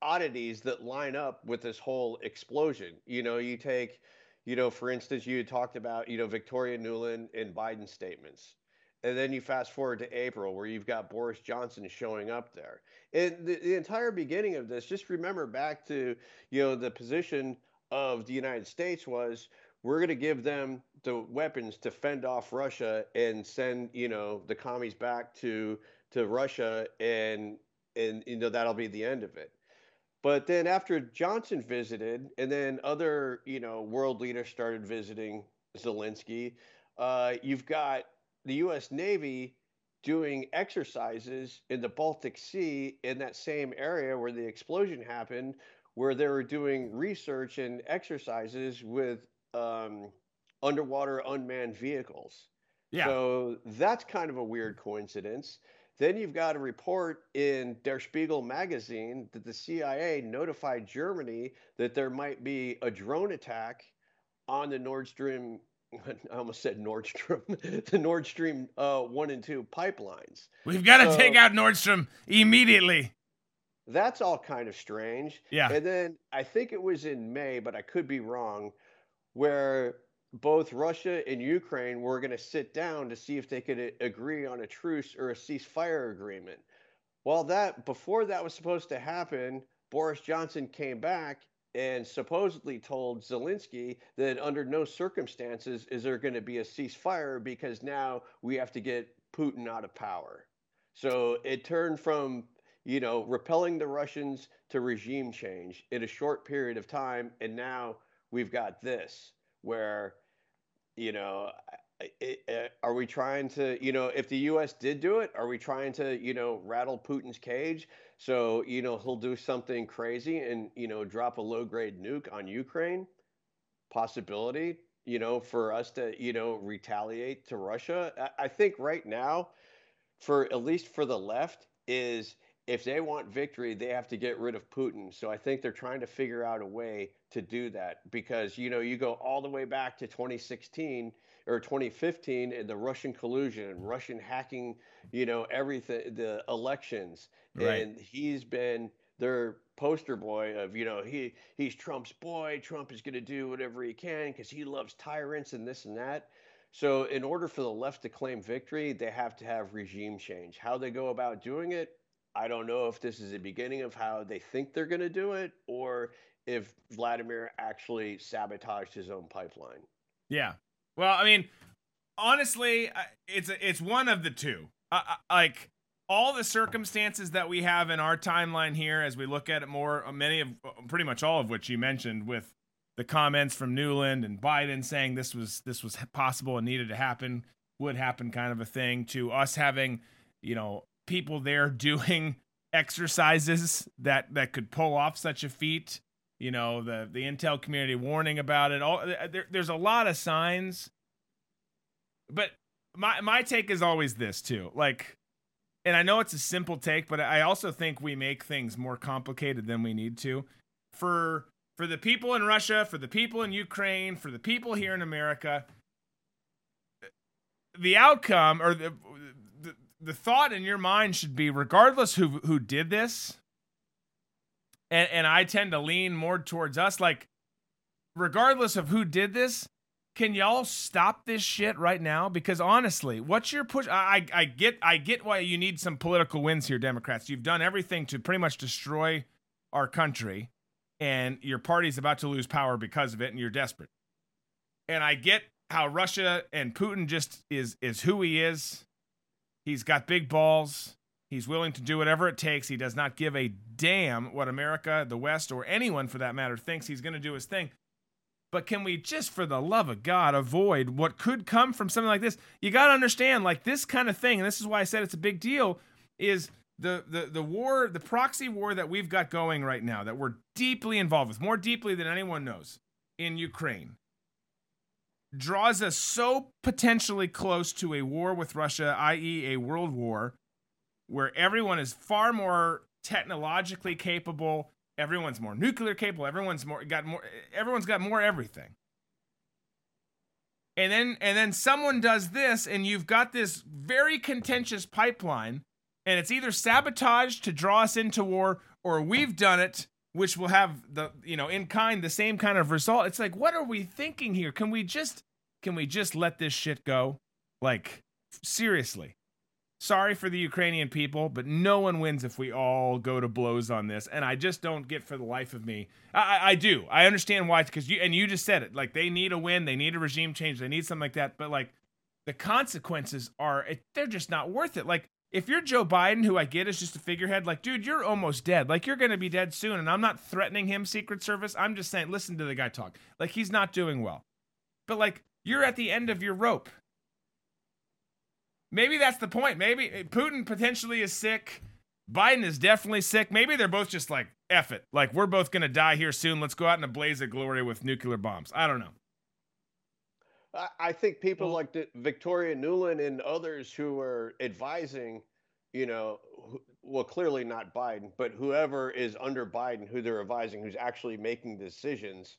oddities that line up with this whole explosion. You know, you take, you know, for instance, you talked about, you know, Victoria Nuland and Biden statements. and then you fast forward to April, where you've got Boris Johnson showing up there. And the, the entire beginning of this, just remember back to you know the position of the United States was we're going to give them the weapons to fend off Russia and send you know the commies back to to Russia and and you know that'll be the end of it. But then after Johnson visited, and then other you know world leaders started visiting Zelensky, uh, you've got the U.S. Navy doing exercises in the Baltic Sea in that same area where the explosion happened, where they were doing research and exercises with um, underwater unmanned vehicles. Yeah. So that's kind of a weird coincidence. Then you've got a report in Der Spiegel magazine that the CIA notified Germany that there might be a drone attack on the Nord Stream. I almost said Nordstrom, the Nord Stream uh, one and two pipelines. We've got to So- take out Nordstrom immediately. That's all kind of strange. Yeah. And then I think it was in May, but I could be wrong, where both Russia and Ukraine were going to sit down to see if they could uh, agree on a truce or a ceasefire agreement. Well, that before that was supposed to happen, Boris Johnson came back and supposedly told Zelensky that under no circumstances is there going to be a ceasefire because now we have to get Putin out of power. So it turned from, you know, repelling the Russians to regime change in a short period of time. And now we've got this where, you know, are we trying to, you know, if the US did do it, are we trying to, you know, rattle Putin's cage? So, you know, he'll do something crazy and, you know, drop a low grade nuke on Ukraine? Possibility, you know, for us to, you know, retaliate to Russia. I think right now, for at least for the left is if they want victory, they have to get rid of Putin. So I think they're trying to figure out a way to do that because you know you go all the way back to 2016 or 2015 and the Russian collusion and Russian hacking, you know everything, the elections, Right. and he's been their poster boy of you know he he's Trump's boy. Trump is going to do whatever he can because he loves tyrants and this and that. So, in order for the left to claim victory, they have to have regime change. How they go about doing it, I don't know if this is the beginning of how they think they're going to do it or if Vladimir actually sabotaged his own pipeline. Yeah. Well, I mean, honestly, it's it's one of the two. I, I, like all the circumstances that we have in our timeline here, as we look at it more, uh, many of, pretty much all of which you mentioned, with the comments from Nuland and Biden saying this was this was possible and needed to happen, would happen, kind of a thing, to us having, you know, people there doing exercises that that could pull off such a feat. You know the the intel community warning about it. All there, there's a lot of signs. But my my take is always this too. Like and i know it's a simple take but i also think we make things more complicated than we need to. For for the people in russia for the people in ukraine for the people here in america the outcome or the the, thought in your mind should be regardless who who did this and and I tend to lean more towards us like regardless of who did this can y'all stop this shit right now? Because honestly what's your push? I, I I get I get why you need some political wins here Democrats. You've done everything to pretty much destroy our country and your party's about to lose power because of it and you're desperate. And I get how Russia and Putin just is is who he is he's got big balls He's willing to do whatever it takes. He does not give a damn what America, the West, or anyone for that matter thinks. He's going to do his thing. But can we just, for the love of God, avoid what could come from something like this? You got to understand, like this kind of thing, and this is why I said it's a big deal, is the, the, the war, the proxy war that we've got going right now, that we're deeply involved with, more deeply than anyone knows, in Ukraine, draws us so potentially close to a war with Russia, i.e., a world war where everyone is far more technologically capable everyone's more nuclear capable everyone's more got more everyone's got more everything and then and then someone does this and you've got this very contentious pipeline and it's either sabotaged to draw us into war or we've done it which will have the you know in kind the same kind of result it's like what are we thinking here can we just can we just let this shit go like seriously. Sorry for the Ukrainian people, but no one wins if we all go to blows on this. And I just don't get for the life of me. I, I, do. I understand why, because you and you just said it. Like they need a win, they need a regime change, they need something like that. But like the consequences are, they're just not worth it. Like if you're Joe Biden, who I get is just a figurehead, like dude, you're almost dead. Like you're gonna be dead soon. And I'm not threatening him, Secret Service. I'm just saying, listen to the guy talk. Like he's not doing well. But like you're at the end of your rope. Maybe that's the point. Maybe eh, Putin potentially is sick. Biden is definitely sick. Maybe they're both just like, F it. Like, we're both going to die here soon. Let's go out in a blaze of glory with nuclear bombs. I don't know. I think people mm-hmm. like Victoria Nuland and others who are advising, you know, well, clearly not Biden, but whoever is under Biden, who they're advising, who's actually making decisions,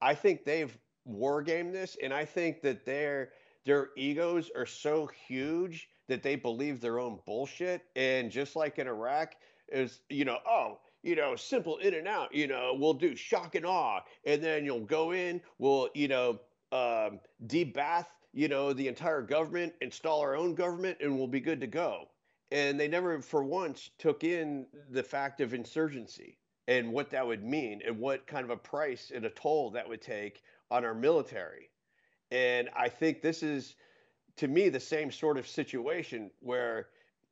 I think they've war gamed this. And I think that they're their egos are so huge that they believe their own bullshit. And just like in Iraq, is you know, oh, you know, simple in and out. You know, we'll do shock and awe, and then you'll go in. We'll you know, um, debath you know the entire government, install our own government, and we'll be good to go. And they never, for once, took in the fact of insurgency and what that would mean, and what kind of a price and a toll that would take on our military. And I think this is, to me, the same sort of situation where,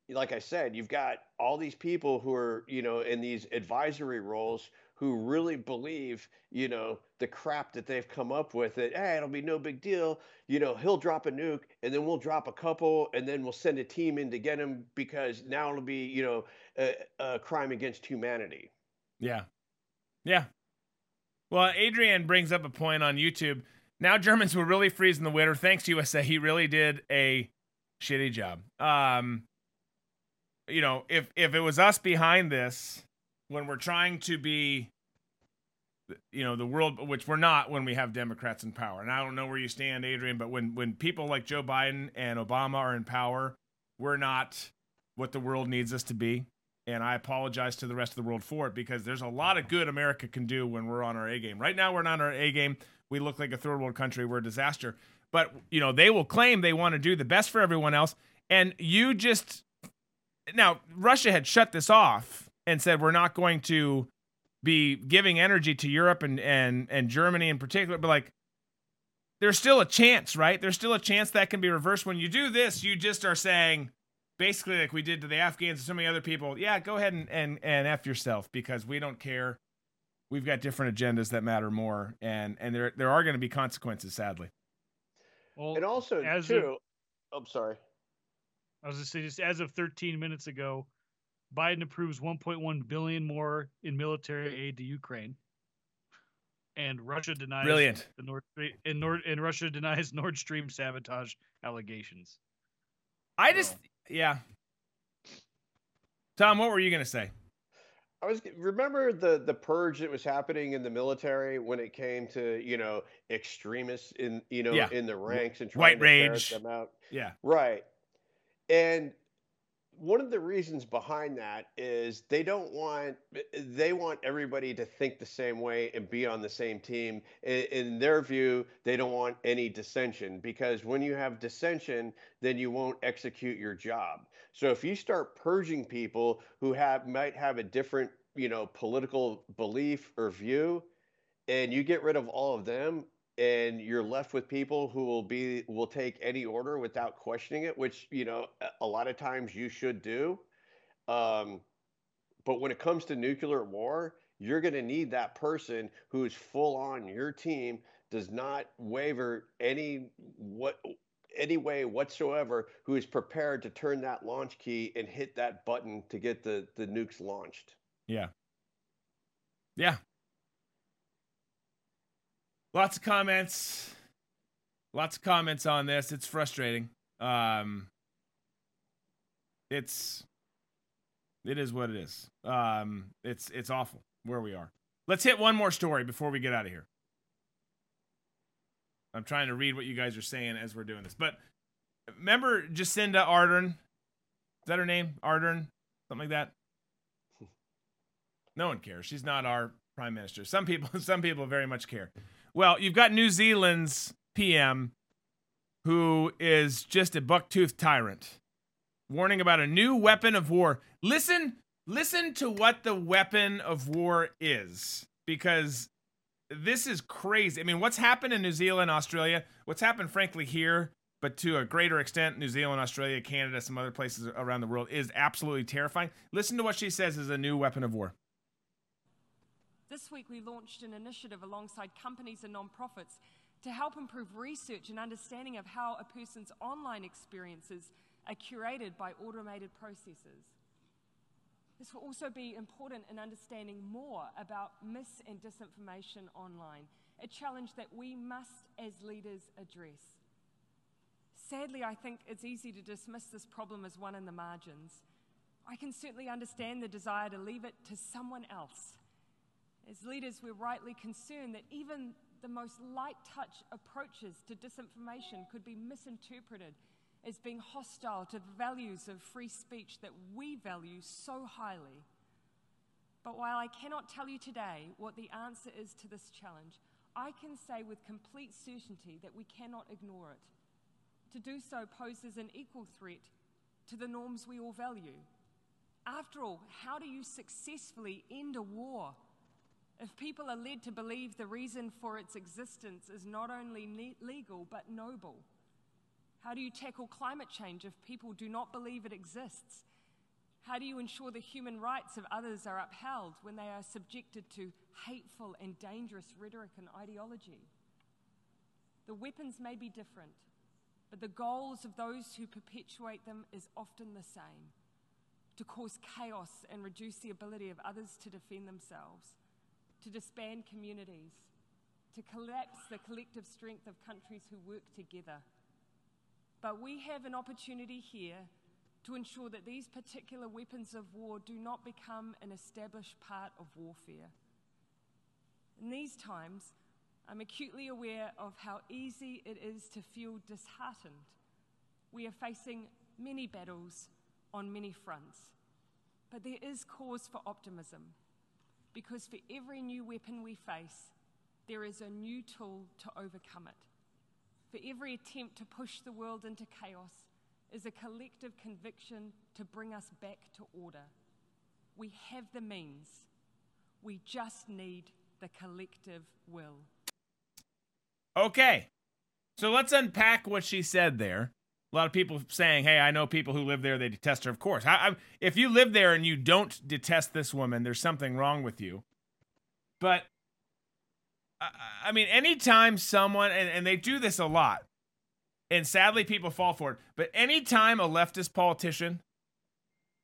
like I said, you've got all these people who are, you know, in these advisory roles who really believe, you know, the crap that they've come up with that, hey, it'll be no big deal. You know, he'll drop a nuke and then we'll drop a couple and then we'll send a team in to get him because now it'll be, you know, a, a crime against humanity. Yeah. Yeah. Well, Adrian brings up a point on YouTube now Germans were really freezing the winter. Thanks, to USA. He really did a shitty job. Um, you know, if if it was us behind this, when we're trying to be, you know, the world, which we're not when we have Democrats in power. And I don't know where you stand, Adrian, but when when people like Joe Biden and Obama are in power, we're not what the world needs us to be. And I apologize to the rest of the world for it because there's a lot of good America can do when we're on our A game. Right now, we're not on our A game we look like a third world country. We're a disaster. But, you know, they will claim they want to do the best for everyone else. And you just. Now, Russia had shut this off and said, we're not going to be giving energy to Europe and, and, and Germany in particular. But, like, there's still a chance, right? There's still a chance that can be reversed. When you do this, you just are saying, basically, like we did to the Afghans and so many other people, yeah, go ahead and, and, and F yourself because we don't care we've got different agendas that matter more, and and there there are going to be consequences, sadly. Well, and also as too. Of, I'm sorry. I was just saying, just as of 13 minutes ago, Biden approves 1.1 billion more in military aid to Ukraine, and Russia denies brilliant the Nord Stream and Nord and Russia denies Nord Stream sabotage allegations. I just yeah. Tom, what were you going to say? I was remember the the purge that was happening in the military when it came to you know extremists in you know yeah. in the ranks and trying white to rage them out. Yeah, right. And one of the reasons behind that is they don't want they want everybody to think the same way and be on the same team. In, in, their view they don't want any dissension because when you have dissension then you won't execute your job. So if you start purging people who have might have a different you know political belief or view and you get rid of all of them and you're left with people who will be will take any order without questioning it which you know a lot of times you should do um, but when it comes to nuclear war you're going to need that person who's full on your team does not waver any what any way whatsoever who is prepared to turn that launch key and hit that button to get the the nukes launched. Yeah. Yeah lots of comments. Lots of comments on this. It's frustrating. Um it's it is what it is. Um it's it's awful where we are. Let's hit one more story before we get out of here. I'm trying to read what you guys are saying as we're doing this but remember jacinda ardern? Is that her name? Ardern? Something like that? No one cares. She's not our prime minister. Some people some people very much care well, you've got New Zealand's PM who is just a buck-toothed tyrant, warning about a new weapon of war. Listen, listen to what the weapon of war is, because this is crazy. I mean, what's happened in New Zealand, Australia, what's happened, frankly, here, but to a greater extent, New Zealand, Australia, Canada, some other places around the world, is absolutely terrifying. Listen to what she says is a new weapon of war. This week, we launched an initiative alongside companies and nonprofits to help improve research and understanding of how a person's online experiences are curated by automated processes. This will also be important in understanding more about mis and disinformation online, a challenge that we must, as leaders, address. Sadly, I think it's easy to dismiss this problem as one in the margins. I can certainly understand the desire to leave it to someone else as leaders, we're rightly concerned that even the most light touch approaches to disinformation could be misinterpreted as being hostile to the values of free speech that we value so highly. But while I cannot tell you today what the answer is to this challenge, I can say with complete certainty that we cannot ignore it. To do so poses an equal threat to the norms we all value. After all, how do you successfully end a war if people are led to believe the reason for its existence is not only legal but noble? How do you tackle climate change if people do not believe it exists? How do you ensure the human rights of others are upheld when they are subjected to hateful and dangerous rhetoric and ideology? The weapons may be different, but the goals of those who perpetuate them is often the same to cause chaos and reduce the ability of others to defend themselves to disband communities, to collapse the collective strength of countries who work together. But we have an opportunity here to ensure that these particular weapons of war do not become an established part of warfare. In these times, I'm acutely aware of how easy it is to feel disheartened. We are facing many battles on many fronts, but there is cause for optimism because for every new weapon we face, there is a new tool to overcome it. For every attempt to push the world into chaos is a collective conviction to bring us back to order. We have the means, we just need the collective will. Okay, so let's unpack what she said there a lot of people saying, "Hey, I know people who live there. They detest her." Of course, I, I, if you live there and you don't detest this woman, there's something wrong with you. But I, I mean, anytime someone and, and they do this a lot, and sadly, people fall for it. But anytime a leftist politician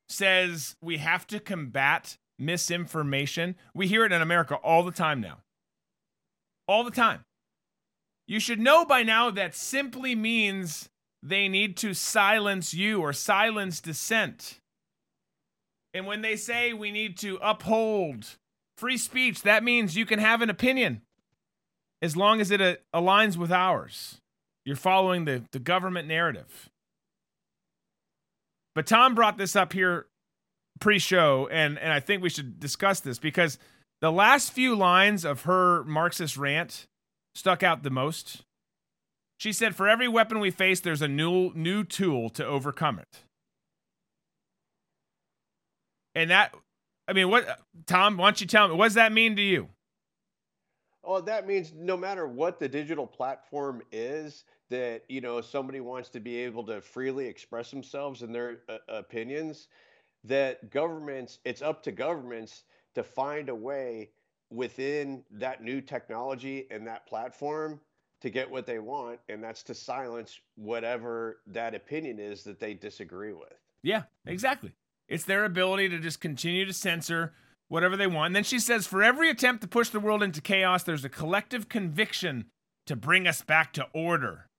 says we have to combat misinformation, we hear it in America all the time now. All the time. You should know by now that simply means they need to silence you or silence dissent. And when they say we need to uphold free speech, that means you can have an opinion as long as it uh, aligns with ours. You're following the, the government narrative. But Tom brought this up here pre show, and, and I think we should discuss this because the last few lines of her Marxist rant stuck out the most. She said, For every weapon we face, there's a new, new tool to overcome it. And that, I mean, what, Tom, why don't you tell me, what does that mean to you? Oh, that means no matter what the digital platform is, that, you know, somebody wants to be able to freely express themselves and their uh, opinions, that governments, it's up to governments to find a way within that new technology and that platform to get what they want, and that's to silence whatever that opinion is that they disagree with. Yeah, exactly. It's their ability to just continue to censor whatever they want. And then she says, for every attempt to push the world into chaos, there's a collective conviction to bring us back to order.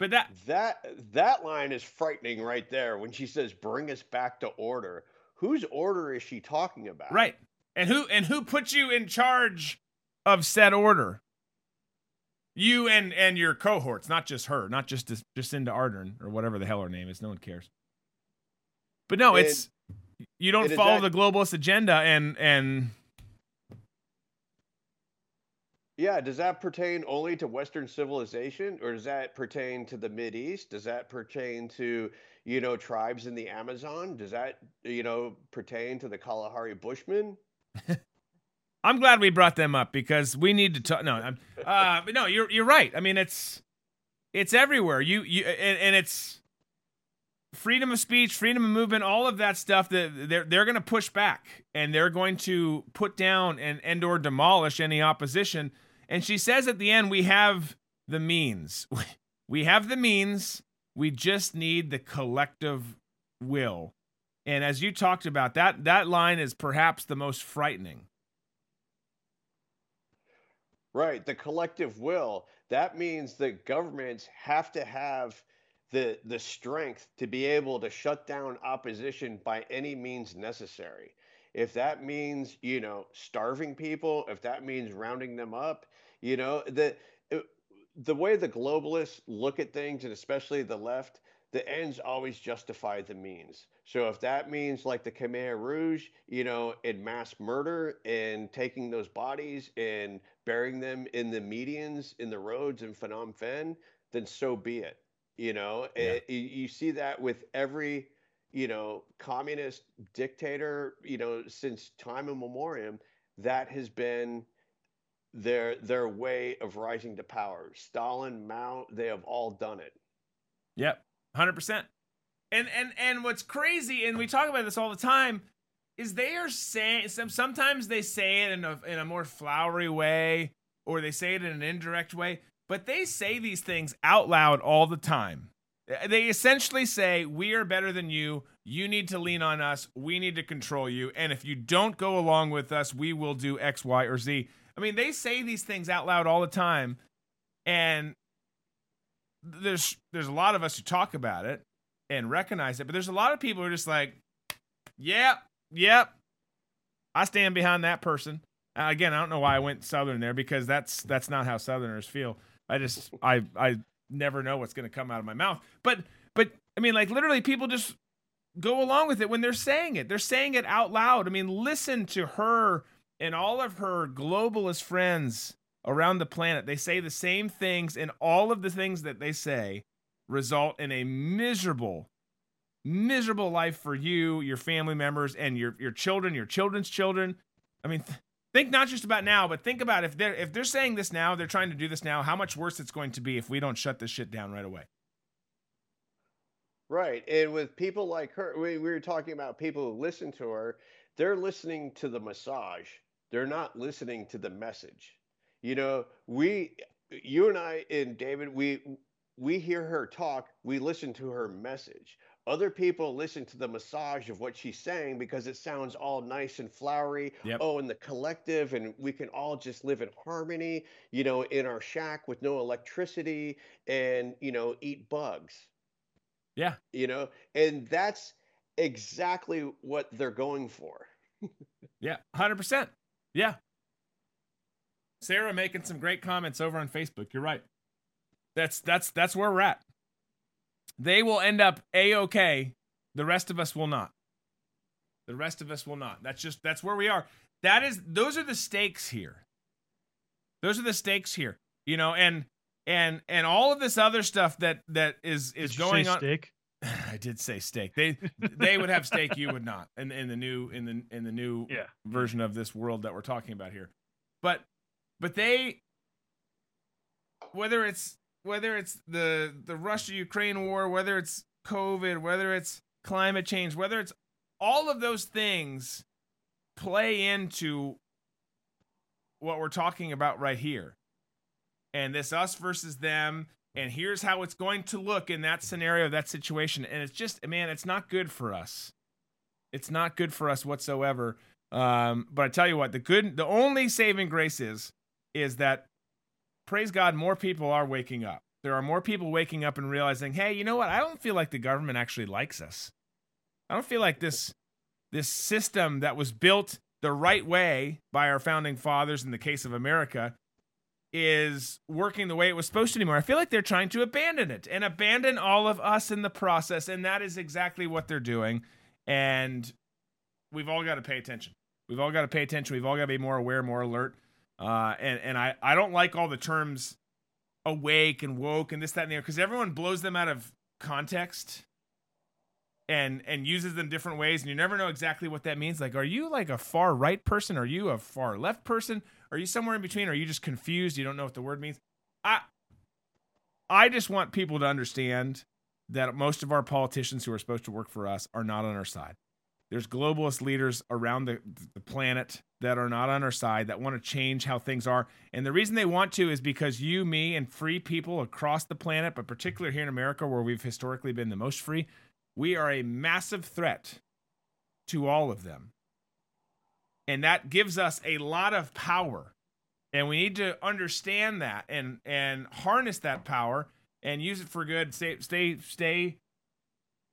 But that that that line is frightening right there when she says bring us back to order. Whose order is she talking about? Right. And who and who put you in charge of said order? You and and your cohorts, not just her, not just Jacinda Ardern or whatever the hell her name is. No one cares. But no, it's you don't follow the globalist agenda and and Yeah, does that pertain only to Western civilization, or does that pertain to the Mid East? Does that pertain to, you know, tribes in the Amazon? Does that, you know, pertain to the Kalahari Bushmen? I'm glad we brought them up because we need to talk. No, I'm, uh, no, you're you're right. I mean, it's it's everywhere. You you and, and it's freedom of speech, freedom of movement, all of that stuff. That they're they're going to push back and they're going to put down and and or demolish any opposition. And she says at the end, we have the means. We have the means. We just need the collective will. And as you talked about, that that line is perhaps the most frightening. Right, the collective will. That means that governments have to have the the strength to be able to shut down opposition by any means necessary. If that means, you know, starving people, if that means rounding them up, you know, the the way the globalists look at things and especially the left, the ends always justify the means. So if that means like the Khmer Rouge, you know, in mass murder and taking those bodies and burying them in the medians in the roads in Phnom Penh, then so be it. You know, Yeah. Eh, you you see that with every, you know, communist dictator, you know, since time immemorial, that has been their their way of rising to power. Stalin, Mao, they have all done it. Yep, hundred percent. And and and what's crazy, and we talk about this all the time, is they are saying. Sometimes they say it in a in a more flowery way, or they say it in an indirect way. But they say these things out loud all the time. They essentially say, "We are better than you. You need to lean on us. We need to control you. And if you don't go along with us, we will do X, Y, or Z." I mean, they say these things out loud all the time, and there's there's a lot of us who talk about it and recognize it, but there's a lot of people who are just like, "Yep, yep, I stand behind that person." Uh, again, I don't know why I went southern there because that's that's not how southerners feel. I just I I never know what's going to come out of my mouth. But but I mean like literally people just go along with it when they're saying it. They're saying it out loud. I mean, listen to her and all of her globalist friends around the planet. They say the same things, and all of the things that they say result in a miserable, miserable life for you, your family members, and your your children, your children's children. I mean, th- think not just about now, but think about if they're if they're saying this now, they're trying to do this now. How much worse it's going to be if we don't shut this shit down right away. Right. And with people like her, we, we were talking about people who listen to her, they're listening to the massage. They're not listening to the message. You know, we, you and I and David, we, we hear her talk, we listen to her message. Other people listen to the massage of what she's saying because it sounds all nice and flowery. Yep. Oh, and the collective, and we can all just live in harmony, you know, in our shack with no electricity and, you know, eat bugs Yeah. you know and that's exactly what they're going for Yeah, hundred percent. Yeah. Sarah making some great comments over on Facebook. You're right. That's that's that's where we're at. They will end up a okay. The rest of us will not. The rest of us will not. That's just that's where we are. That is those are the stakes here. Those are the stakes here. You know, and and and all of this other stuff that that is is going on. steak? I did say steak. They they would have steak. You would not. In in the new in the in the new Yeah. version of this world that we're talking about here. But but they whether it's whether it's the the Russia Ukraine war, whether it's COVID, whether it's climate change, whether it's all of those things play into what we're talking about right here. And this us versus them and here's how it's going to look in that scenario, that situation. And it's just, man, it's not good for us. It's not good for us whatsoever. Um, but I tell you what, the good, the only saving grace is, is that praise God, more people are waking up. There are more people waking up and realizing, hey, you know what? I don't feel like the government actually likes us. I don't feel like this, this system that was built the right way by our founding fathers in the case of America is working the way it was supposed to anymore. I feel like they're trying to abandon it and abandon all of us in the process. And that is exactly what they're doing. And we've all got to pay attention. We've all got to pay attention. We've all got to be more aware, more alert. Uh, and and I I don't like all the terms awake and woke and this that and the other because everyone blows them out of context and and uses them different ways and you never know exactly what that means. Like are you like a far right person? Are you a far left person? Are you somewhere in between? Are you just confused? You don't know what the word means? I i just want people to understand that most of our politicians who are supposed to work for us are not on our side there's globalist leaders around the, the planet that are not on our side that want to change how things are and the reason they want to is because you me and free people across the planet but particularly here in america where we've historically been the most free we are a massive threat to all of them. And that gives us a lot of power. And we need to understand that and and harness that power and use it for good. Stay stay stay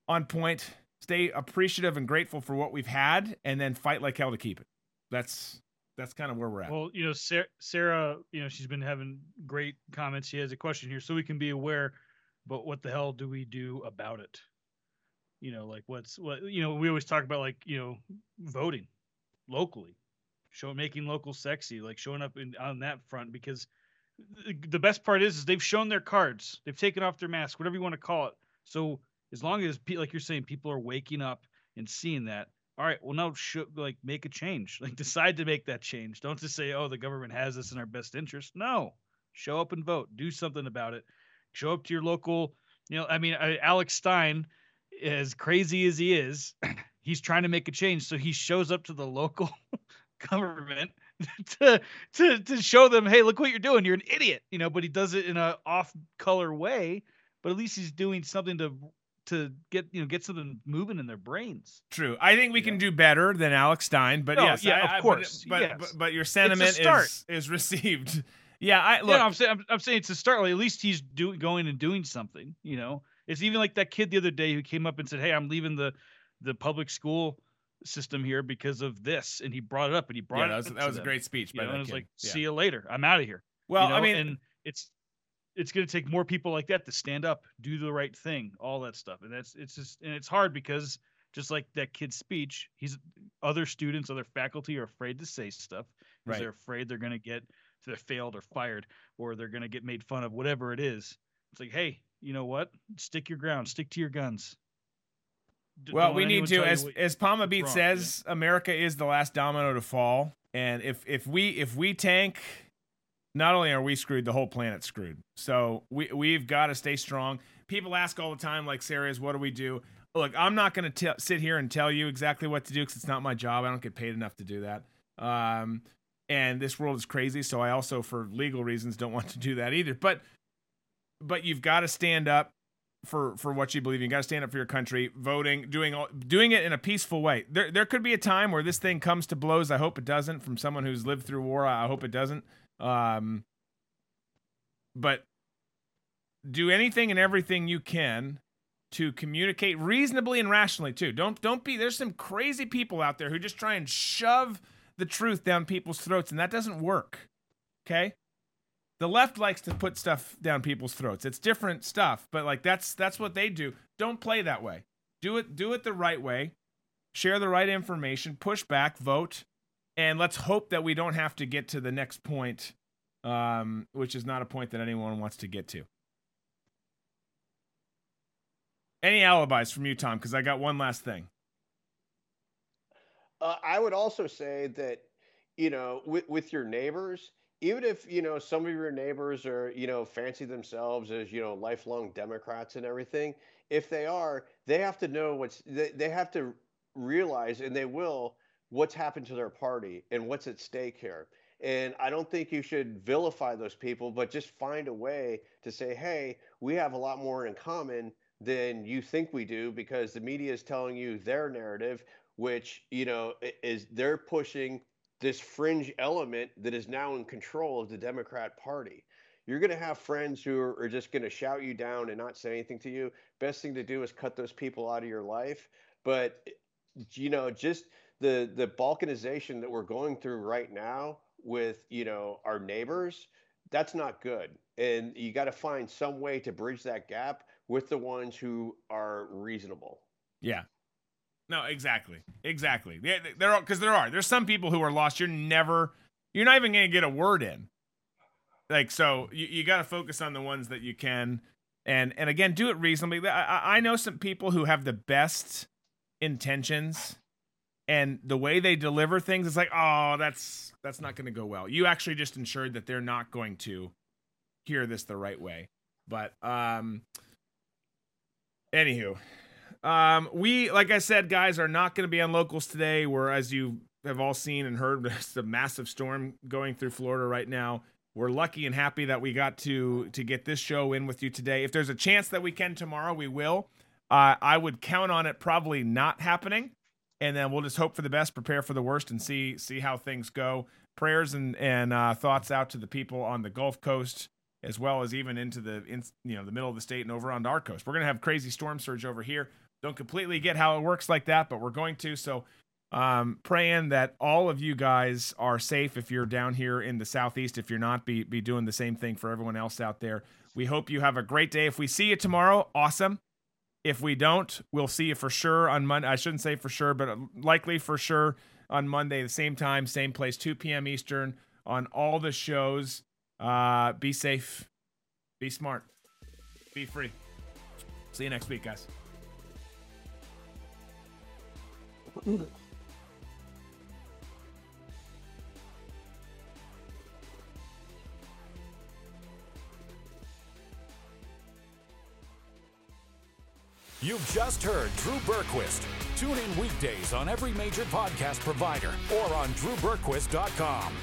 on point, stay appreciative and grateful for what we've had and then fight like hell to keep it. That's that's kind of where we're at. Well, you know, Sarah, you know, she's been having great comments. She has a question here, so we can be aware. But what the hell do we do about it? you know like what's what you know we always talk about like you know voting locally show making local sexy like showing up in on that front because the best part is is they've shown their cards they've taken off their mask whatever you want to call it so as long as like you're saying people are waking up and seeing that all right well now should like make a change like decide to make that change don't just say oh the government has this in our best interest no show up and vote do something about it show up to your local you know i mean alex stein as crazy as he is, he's trying to make a change. So he shows up to the local government to to to show them, hey, look what you're doing. You're an idiot, you know. But he does it in a off color way. But at least he's doing something to to get you know get something moving in their brains. True. I think we can do better than Alex Stein, but No, yes, yeah, I, of I- course, But, yes. but, but your sentiment is is received. Yeah, I look. yeah, I'm saying I'm, I'm saying it's a start. Like, at least he's doing going and doing something. You know, it's even like that kid the other day who came up and said, "Hey, I'm leaving the the public school system here because of this," and he brought it up and he brought Yeah, it. that was- up that was a great speech you by know, and it's kid. like, Yeah. "See you later. I'm out of here." Well, You know, I mean- and it's it's going to take more people like that to stand up, do the right thing, all that stuff, and that's it's just and it's hard because just like that kid's speech, he's other students, other faculty are afraid to say stuff because Right. they're afraid they're going to get they're failed or fired or they're going to get made fun of, whatever it is. It's like, hey, you know what? Stick your ground, stick to your guns. D- well, we need to, as as Palma Beat wrong, says, America is the last domino to fall, and if if we if we tank, not only are we screwed, the whole planet's screwed. So we we've got to stay strong. People ask all the time, like Sarah is, what do we do? Look, I'm not going to sit here and tell you exactly what to do because it's not my job. I don't get paid enough to do that. Um, and this world is crazy, so I also, for legal reasons, don't want to do that either. But but you've got to stand up for for what you believe. You got to stand up for your country, voting, doing all, doing it in a peaceful way. There there could be a time where this thing comes to blows. I hope it doesn't. From someone who's lived through war, I hope it doesn't. Um, but do anything and everything you can to communicate reasonably and rationally too. Don't don't be there's some crazy people out there who just try and shove the truth down people's throats and that doesn't work. Okay? The left likes to put stuff down people's throats. It's different stuff, but like that's that's what they do. Don't play that way. Do it do it the right way. Share the right information, push back, vote, and let's hope that we don't have to get to the next point um, which is not a point that anyone wants to get to. Any alibis from you, Tom? Because I got one last thing. Uh, I would also say that, you know, with, with your neighbors, even if, you know, some of your neighbors are, you know, fancy themselves as, you know, lifelong Democrats and everything, if they are, they have to know what's, they, they have to realize, and they will, what's happened to their party and what's at stake here. And I don't think you should vilify those people, but just find a way to say, hey, we have a lot more in common than you think we do because the media is telling you their narrative, which, you know, is they're pushing this fringe element that is now in control of the Democrat Party. You're going to have friends who are, just going to shout you down and not say anything to you. Best thing to do is cut those people out of your life. But, you know, just the the balkanization that we're going through right now with you know our neighbors that's not good and you got to find some way to bridge that gap with the ones who are reasonable Yeah. No, exactly, exactly. Yeah, there are because there are there's some people who are lost. You're never, you're not even going to get a word in. Like so, you, you got to focus on the ones that you can, and and again, do it reasonably. I, I know some people who have the best intentions, and the way they deliver things is like, oh, that's that's not going to go well. You actually just ensured that they're not going to hear this the right way. But um, anywho, um, we like I said, guys, are not going to be on locals today. We're as you have all seen and heard, there's a massive storm going through Florida right now we're lucky and happy that we got to to get this show in with you today. If there's a chance that we can tomorrow, we will. Uh, I would count on it probably not happening, and then we'll just hope for the best, prepare for the worst, and see see how things go. Prayers and and uh, thoughts out to the people on the Gulf Coast, as well as even into the in, you know the middle of the state and over on our coast. We're gonna have crazy storm surge over here. Don't completely get how it works like that, but we're going to. So um, praying that all of you guys are safe if you're down here in the southeast. If you're not, be be doing the same thing for everyone else out there. We hope you have a great day. If we see you tomorrow, awesome. If we don't, we'll see you for sure on Monday. I shouldn't say for sure, but likely for sure on Monday, the same time, same place, 2 p.m. Eastern on all the shows. Uh, be safe, be smart, be free. See you next week, guys. You've just heard Drew Berquist. Tune in weekdays on every major podcast provider or on drewberquist.com.